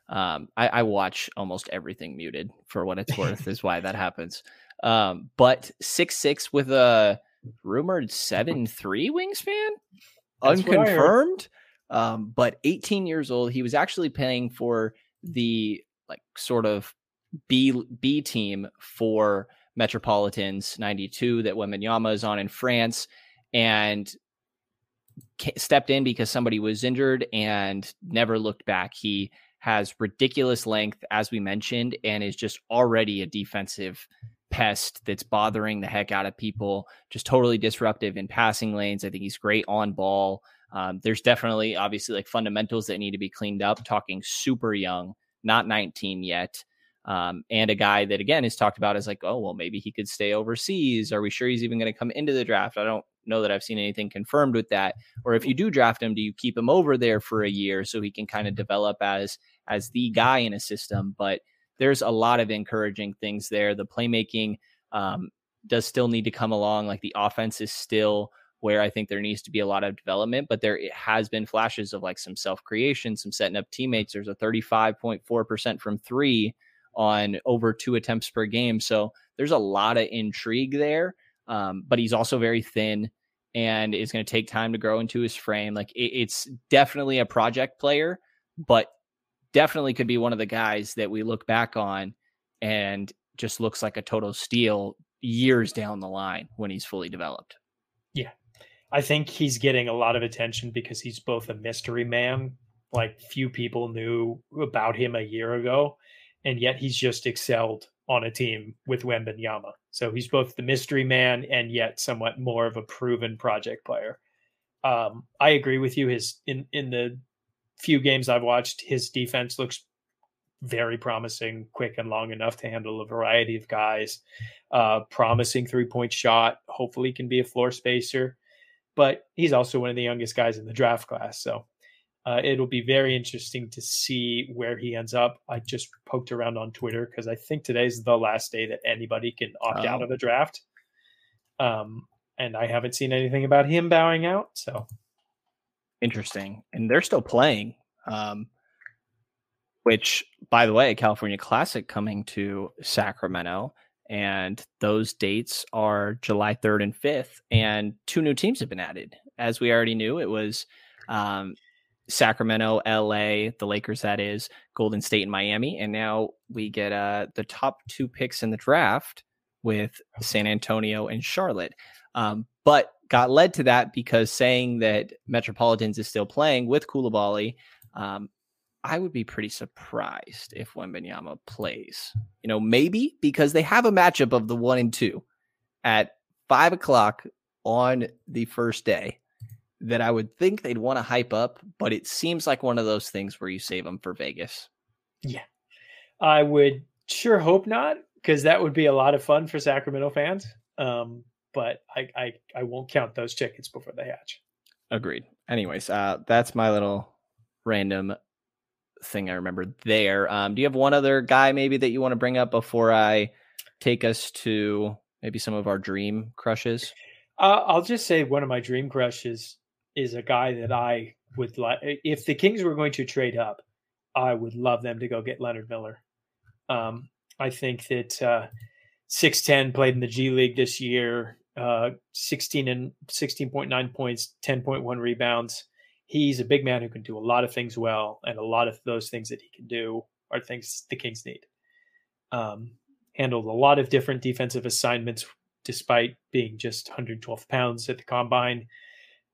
Um, I, I watch almost everything muted for what it's worth, is why that happens. Um, but six six with a rumored seven three wingspan, That's what I heard. unconfirmed. Um, but 18 years old. He was actually playing for the like sort of B B team for Metropolitans 92 that Wembanyama is on in France, and stepped in because somebody was injured and never looked back. He has ridiculous length, as we mentioned, and is just already a defensive pest that's bothering the heck out of people. Just totally disruptive in passing lanes. I think he's great on ball. Um, there's definitely, obviously, like fundamentals that need to be cleaned up. Talking super young, not 19 yet. Um, and a guy that again is talked about as like, oh well, maybe he could stay overseas. Are we sure he's even going to come into the draft? I don't know that I've seen anything confirmed with that. Or if you do draft him, do you keep him over there for a year so he can kind of develop as as the guy in a system? But there's a lot of encouraging things there. The playmaking um, does still need to come along. Like the offense is still where I think there needs to be a lot of development, but there has been flashes of like some self creation, some setting up teammates. There's a 35.4% from three on over two attempts per game. So there's a lot of intrigue there. Um, but he's also very thin and is going to take time to grow into his frame. Like it, it's definitely a project player, but definitely could be one of the guys that we look back on and just looks like a total steal years down the line when he's fully developed. Yeah. I think he's getting a lot of attention because he's both a mystery man, like few people knew about him a year ago, and yet he's just excelled on a team with Wembanyama. So he's both the mystery man and yet somewhat more of a proven project player. Um, I agree with you. His in in the few games I've watched, his defense looks very promising, quick and long enough to handle a variety of guys. Uh, promising three point shot. Hopefully, can be a floor spacer. But he's also one of the youngest guys in the draft class. So uh, it'll be very interesting to see where he ends up. I just poked around on Twitter because I think today's the last day that anybody can opt out Oh. of a draft. Um, and I haven't seen anything about him bowing out. So Interesting. And they're still playing. Um, which, by the way, California Classic coming to Sacramento. And those dates are July 3rd and 5th. And two new teams have been added. As we already knew, it was um, Sacramento, LA, the Lakers, that is, Golden State, and Miami. And now we get uh, the top two picks in the draft with San Antonio and Charlotte. Um, but got led to that because saying that Metropolitans is still playing with Koulibaly, um, I would be pretty surprised if Wembanyama plays. You know, maybe because they have a matchup of the one and two at five o'clock on the first day that I would think they'd want to hype up, but it seems like one of those things where you save them for Vegas. yeah, I would sure hope not because that would be a lot of fun for Sacramento fans. Um, but I, I I won't count those chickens before they hatch. Agreed. Anyways, uh, that's my little random thing I remember there. Um, do you have one other guy maybe that you want to bring up before I take us to maybe some of our dream crushes? Uh, I'll just say one of my dream crushes is a guy that I would like. If the Kings were going to trade up, I would love them to go get Leonard Miller. Um, I think that uh, six ten played in the G League this year, uh, sixteen and sixteen point nine points, ten point one rebounds. He's a big man who can do a lot of things well, and a lot of those things that he can do are things the Kings need. Um, handled a lot of different defensive assignments despite being just 112 pounds at the combine,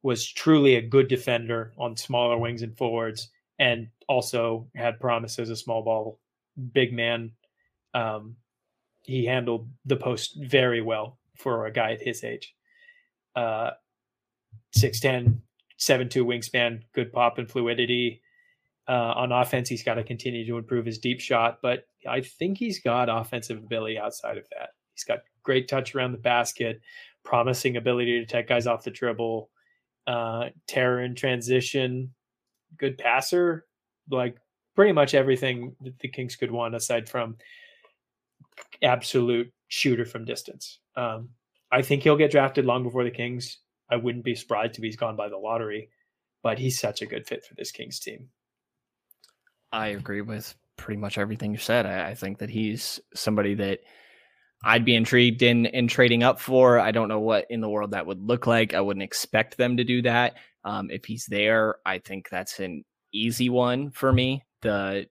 was truly a good defender on smaller wings and forwards, and also had promise as a small ball big man. Um, he handled the post very well for a guy at his age. Uh, 6'10, 7'2 wingspan, good pop and fluidity. Uh, on offense, he's got to continue to improve his deep shot, but I think he's got offensive ability outside of that. He's got great touch around the basket, promising ability to take guys off the dribble, uh, terror in transition, good passer, like pretty much everything that the Kings could want aside from absolute shooter from distance. Um, I think he'll get drafted long before the Kings. I wouldn't be surprised if he's gone by the lottery, but he's such a good fit for this Kings team. I agree with pretty much everything you said. I, I think that he's somebody that I'd be intrigued in in trading up for. I don't know what in the world that would look like. I wouldn't expect them to do that. Um, if he's there, I think that's an easy one for me. The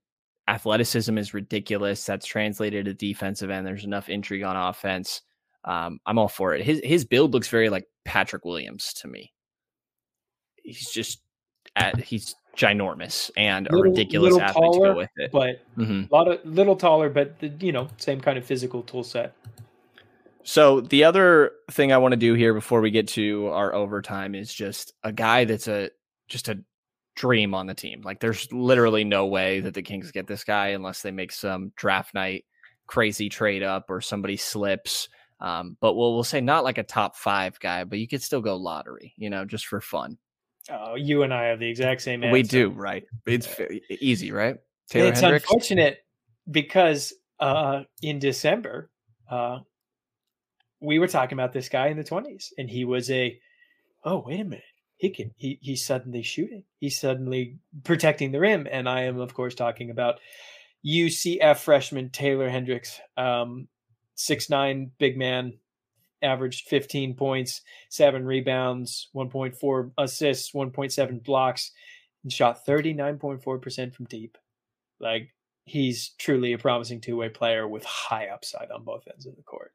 athleticism is ridiculous. That's translated to defensive end. There's enough intrigue on offense. Um, I'm all for it. His his build looks very like Patrick Williams to me. He's just at, he's ginormous and little, a ridiculous athlete taller, to go with it. But mm-hmm. a lot of little taller, but the, you know, same kind of physical tool set. So the other thing I want to do here before we get to our overtime is just a guy that's a just a dream on the team. Like there's literally no way that the Kings get this guy unless they make some draft night crazy trade up or somebody slips. Um, but we'll we'll say not like a top five guy, but you could still go lottery, you know, just for fun. Oh, you and I have the exact same answer. We do, right? It's easy, right? Taylor it's Hendricks? unfortunate because uh, in December, uh, we were talking about this guy in the 20s, and he was a, oh, wait a minute. He can, he, he's suddenly shooting. He's suddenly protecting the rim. And I am, of course, talking about UCF freshman Taylor Hendricks, um, six nine big man, averaged 15 points, seven rebounds, 1.4 assists, 1.7 blocks, and shot 39.4% from deep. Like he's truly a promising two way player with high upside on both ends of the court.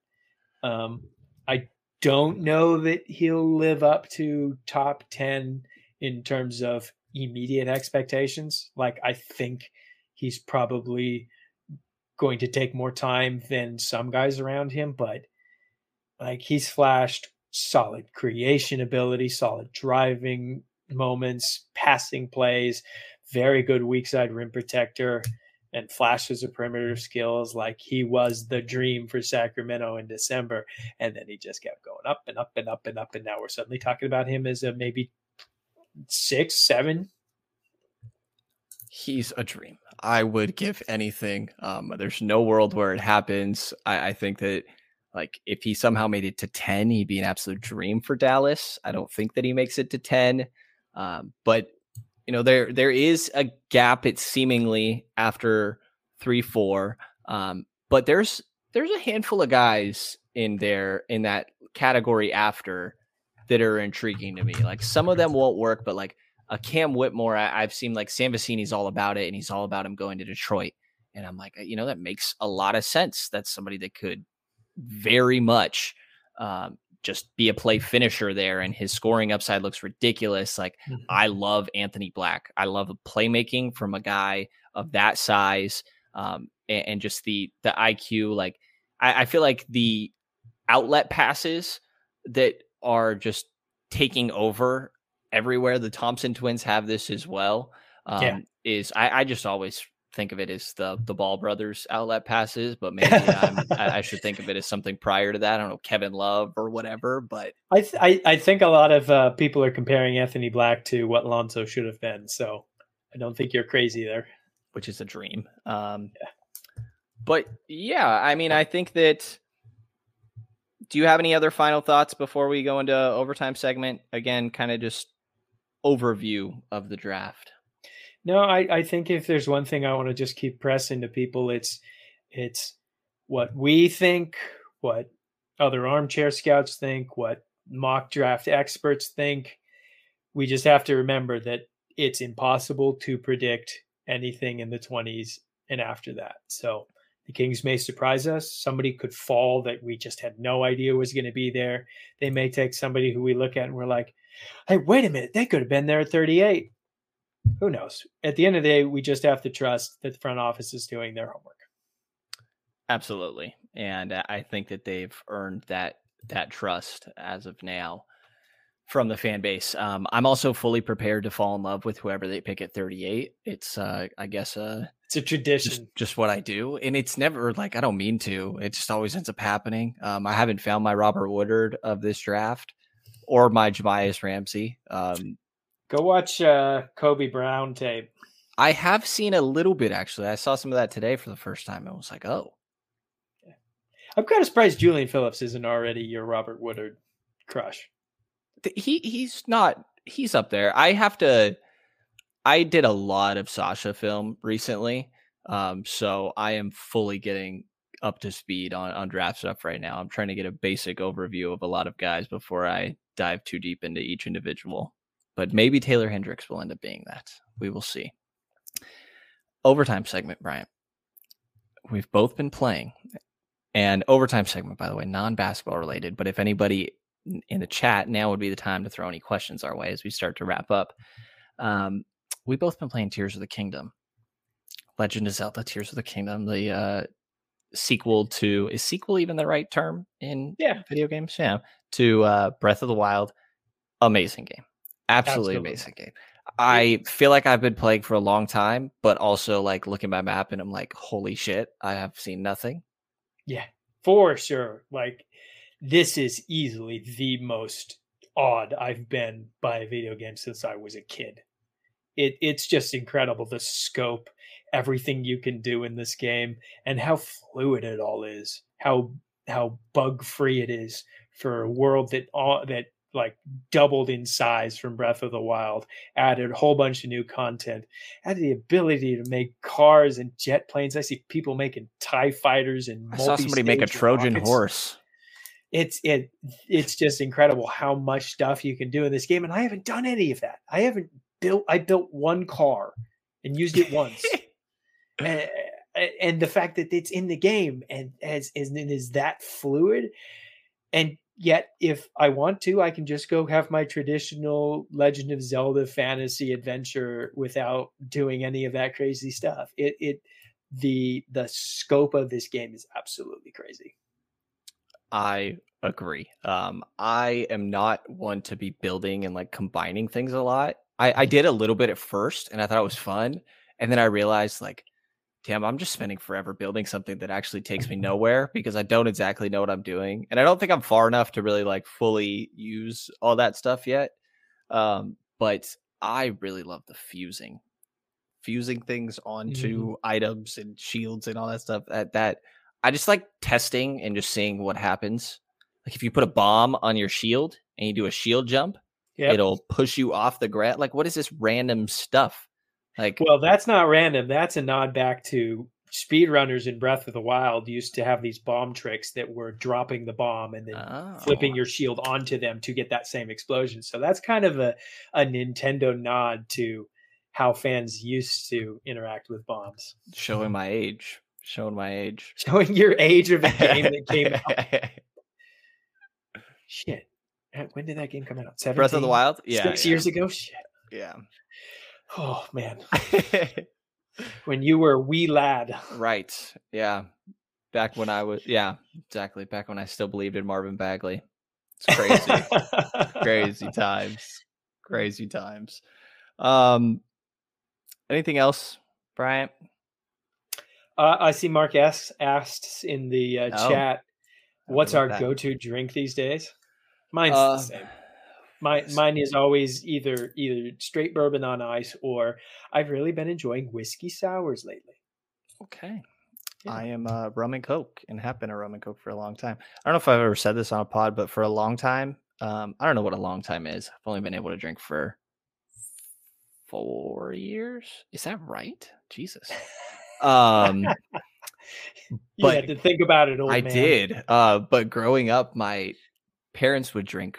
Um, I don't know that he'll live up to top 10 in terms of immediate expectations. Like I think he's probably going to take more time than some guys around him, but like he's flashed solid creation ability, solid driving moments, passing plays, very good weak side rim protector, and flashes of perimeter skills. Like he was the dream for Sacramento in December. And then he just kept going up and up and up and up. And now we're suddenly talking about him as a maybe six, seven. He's a dream. I would give anything. Um, there's no world where it happens. I, I think that like if he somehow made it to 10, he'd be an absolute dream for Dallas. I don't think that he makes it to 10. Um, but you know, there there is a gap it seemingly after three, four. Um, but there's there's a handful of guys in there in that category after that are intriguing to me. Like some of them won't work, but like a Cam Whitmore, I, have seen like Sam Vecenie's all about it, and he's all about him going to Detroit. And I'm like, you know, that makes a lot of sense. That's somebody that could very much um, just be a play finisher there, and his scoring upside looks ridiculous. Like mm-hmm. I love Anthony Black. I love playmaking from a guy of that size, um, and, and, just the the IQ. Like I, I feel like the outlet passes that are just taking over everywhere. The Thompson twins have this as well. Um, yeah. Is I, I just always think of it as the the Ball brothers outlet passes, but maybe I, I should think of it as something prior to that. I don't know Kevin Love or whatever, but I th- I, I, think a lot of uh, people are comparing Anthony Black to what Lonzo should have been. So I don't think you're crazy there, which is a dream. Um, yeah. But yeah, I mean, I think that. Do you have any other final thoughts before we go into overtime segment? Again, kind of just overview of the draft. No, I, I think if there's one thing I want to just keep pressing to people, it's it's what we think, what other armchair scouts think, what mock draft experts think. We just have to remember that it's impossible to predict anything in the 20s and after that. So the Kings may surprise us. Somebody could fall that we just had no idea was going to be there. They may take somebody who we look at and we're like, hey, wait a minute, they could have been there at 38 who knows? At the end of the day, we just have to trust that the front office is doing their homework. Absolutely, and I think that they've earned that that trust as of now from the fan base. Um, I'm also fully prepared to fall in love with whoever they pick at 38. It's, uh, I guess, uh, it's a tradition, just, just, what I do, and it's never like I don't mean to. It just always ends up happening. Um, I haven't found my Robert Woodard of this draft or my Jahmi'us Ramsey. Um, Go watch uh, Kobe Brown tape. I have seen a little bit actually. I saw some of that today for the first time. I was like, oh. I'm kind of surprised Julian Phillips isn't already your Robert Woodard crush. He he's not he's up there. I have to I did a lot of Sasha film recently. Um, so I am fully getting up to speed on, on draft stuff right now. I'm trying to get a basic overview of a lot of guys before I dive too deep into each individual. But maybe Taylor Hendricks will end up being that. We will see. Overtime segment, Bryant. We've both been playing. And overtime segment, by the way, non basketball related. But if anybody in the chat, now would be the time to throw any questions our way as we start to wrap up. Um, we've both been playing Tears of the Kingdom. Legend of Zelda Tears of the Kingdom, the uh, sequel to is sequel even the right term in yeah. video games? Yeah. To uh, Breath of the Wild. Amazing game. Absolutely, Absolutely. amazing game. I feel like I've been playing for a long time, but also like looking at my map and I'm like, holy shit, I have seen nothing. Yeah, for sure. Like this is easily the most odd I've been by a video game since I was a kid. It it's just incredible the scope, everything you can do in this game, and how fluid it all is. How how bug free it is for a world that all that like doubled in size from Breath of the Wild, added a whole bunch of new content, had the ability to make cars and jet planes. I see people making TIE fighters and I saw somebody make a Trojan rockets. horse. It's it it's just incredible how much stuff you can do in this game. And I haven't done any of that. I haven't built I built one car and used it once. and, and the fact that it's in the game and as is, is that fluid and yet if i want to i can just go have my traditional legend of zelda fantasy adventure without doing any of that crazy stuff. It it the the scope of this game is absolutely crazy. I agree. Um i am not one to be building and like combining things a lot. I i did a little bit at first and i thought it was fun and then i realized like damn, I'm just spending forever building something that actually takes me nowhere because I don't exactly know what I'm doing. And I don't think I'm far enough to really like fully use all that stuff yet. Um, but I really love the fusing, fusing things onto mm-hmm. items and shields and all that stuff. That, that I just like testing and just seeing what happens. Like if you put a bomb on your shield and you do a shield jump, yep. it'll push you off the ground. Like, what is this random stuff? Like, well, that's not random. That's a nod back to speedrunners in Breath of the Wild used to have these bomb tricks that were dropping the bomb and then oh. flipping your shield onto them to get that same explosion. So that's kind of a, a Nintendo nod to how fans used to interact with bombs. Showing my age. Showing my age. Showing your age of a game that came out. Shit. When did that game come out? 17? Breath of the Wild? Yeah. Six yeah. years ago? Shit. Yeah. Oh man. when you were wee lad. Right. Yeah. Back when I was yeah, exactly. Back when I still believed in Marvin Bagley. It's crazy. crazy times. Crazy times. Um anything else, Bryant? Uh, I see Mark asks asked in the uh, oh, chat, "What's our go-to drink these days?" Mine's uh, the same. My mine is always either either straight bourbon on ice or I've really been enjoying whiskey sours lately. Okay. Yeah. I am uh, rum and coke and have been a rum and coke for a long time. I don't know if I've ever said this on a pod, but for a long time, um, I don't know what a long time is. I've only been able to drink for four years. Is that right? Jesus. Um, you had to think about it. I man. I did. Uh, but growing up, my parents would drink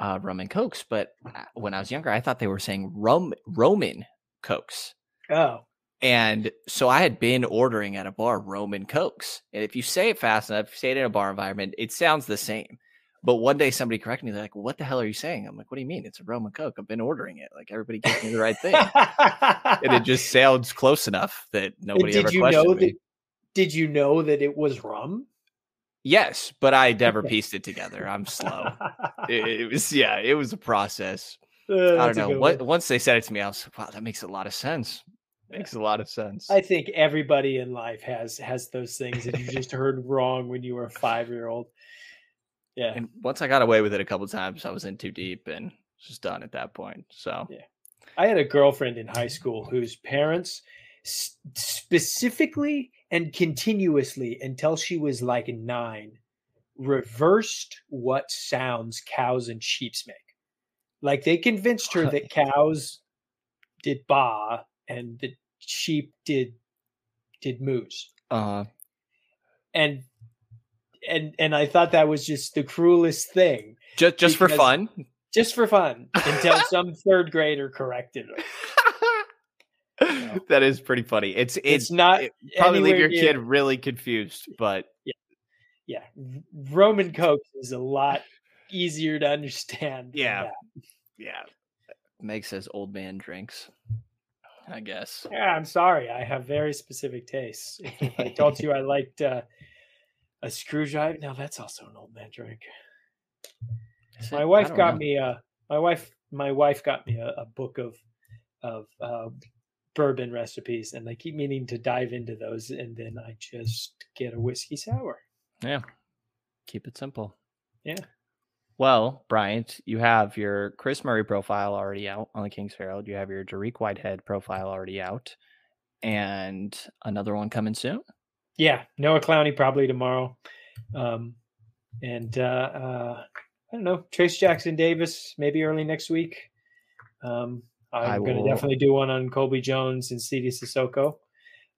uh, rum and cokes, but uh, when I was younger, I thought they were saying rum Roman cokes. Oh. And so I had been ordering at a bar Roman cokes. And if you say it fast enough, say it in a bar environment, it sounds the same. But one day somebody corrected me. They're like, "What the hell are you saying?" I'm like, "What do you mean? It's a Roman Coke. I've been ordering it. Like everybody gives me the right thing, and it just sounds close enough that nobody did ever you questioned know me. That, did you know that it was rum? Yes, but I never pieced it together. I'm slow. it, it, was yeah, it was a process. Uh, I don't know. What, once they said it to me, I was like, wow, that makes a lot of sense. Makes a lot of sense. I think everybody in life has has those things that you just heard wrong when you were a five year old. Yeah. And once I got away with it a couple times, I was in too deep and just done at that point. So yeah, I had a girlfriend in high school whose parents specifically and continuously until she was like nine, reversed what sounds cows and sheeps make. Like they convinced her that cows did ba and the sheep did did moose. Uh, And and and I thought that was just the cruelest thing. just just for fun. Just for fun until some third grader corrected her. that is pretty funny. It's it's, It's not it probably leave anywhere your near- kid really confused, but yeah, R- Roman Coke is a lot easier to understand. than Yeah. that. yeah, makes as old man drinks. I guess. Yeah, I'm sorry. I have very specific tastes. If, if I told you I liked uh, a screwdriver, now that's also an old man drink. Is My it? Wife got know. me a my wife my wife got me a, a book of of uh, bourbon recipes, and I keep meaning to dive into those, and then I just get a whiskey sour. Yeah. Keep it simple. Yeah. Well, Bryant, you have your Kris Murray profile already out on the Kings Herald. You have your Dariq Whitehead profile already out, and another one coming soon. Yeah, Noah Clowney probably tomorrow, um, and uh, uh, I don't know Trayce Jackson Davis maybe early next week. Um, I'm going to definitely do one on Colby Jones and Sidy Cissoko.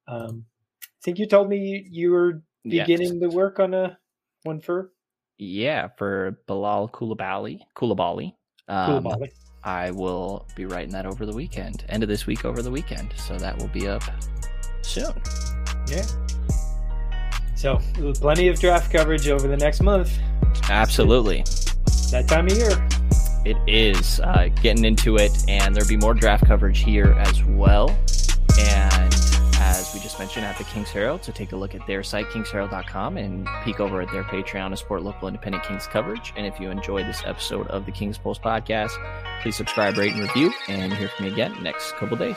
Um, I think you told me you, you were Yes. beginning to work on a one for Yeah, for Bilal Coulibaly. Coulibaly. Um, Coulibaly. I will be writing that over the weekend, end of this week over the weekend. So that will be up soon. Yeah. So plenty of draft coverage over the next month. Absolutely. That time of year. It is uh, getting into it, and there'll be more draft coverage here as well. And as we just mentioned at the Kings Herald, so take a look at their site, kingsherald.com, and peek over at their Patreon to support local independent Kings coverage. And if you enjoyed this episode of the Kings Post podcast, please subscribe, rate, and review, and hear from me again next couple days.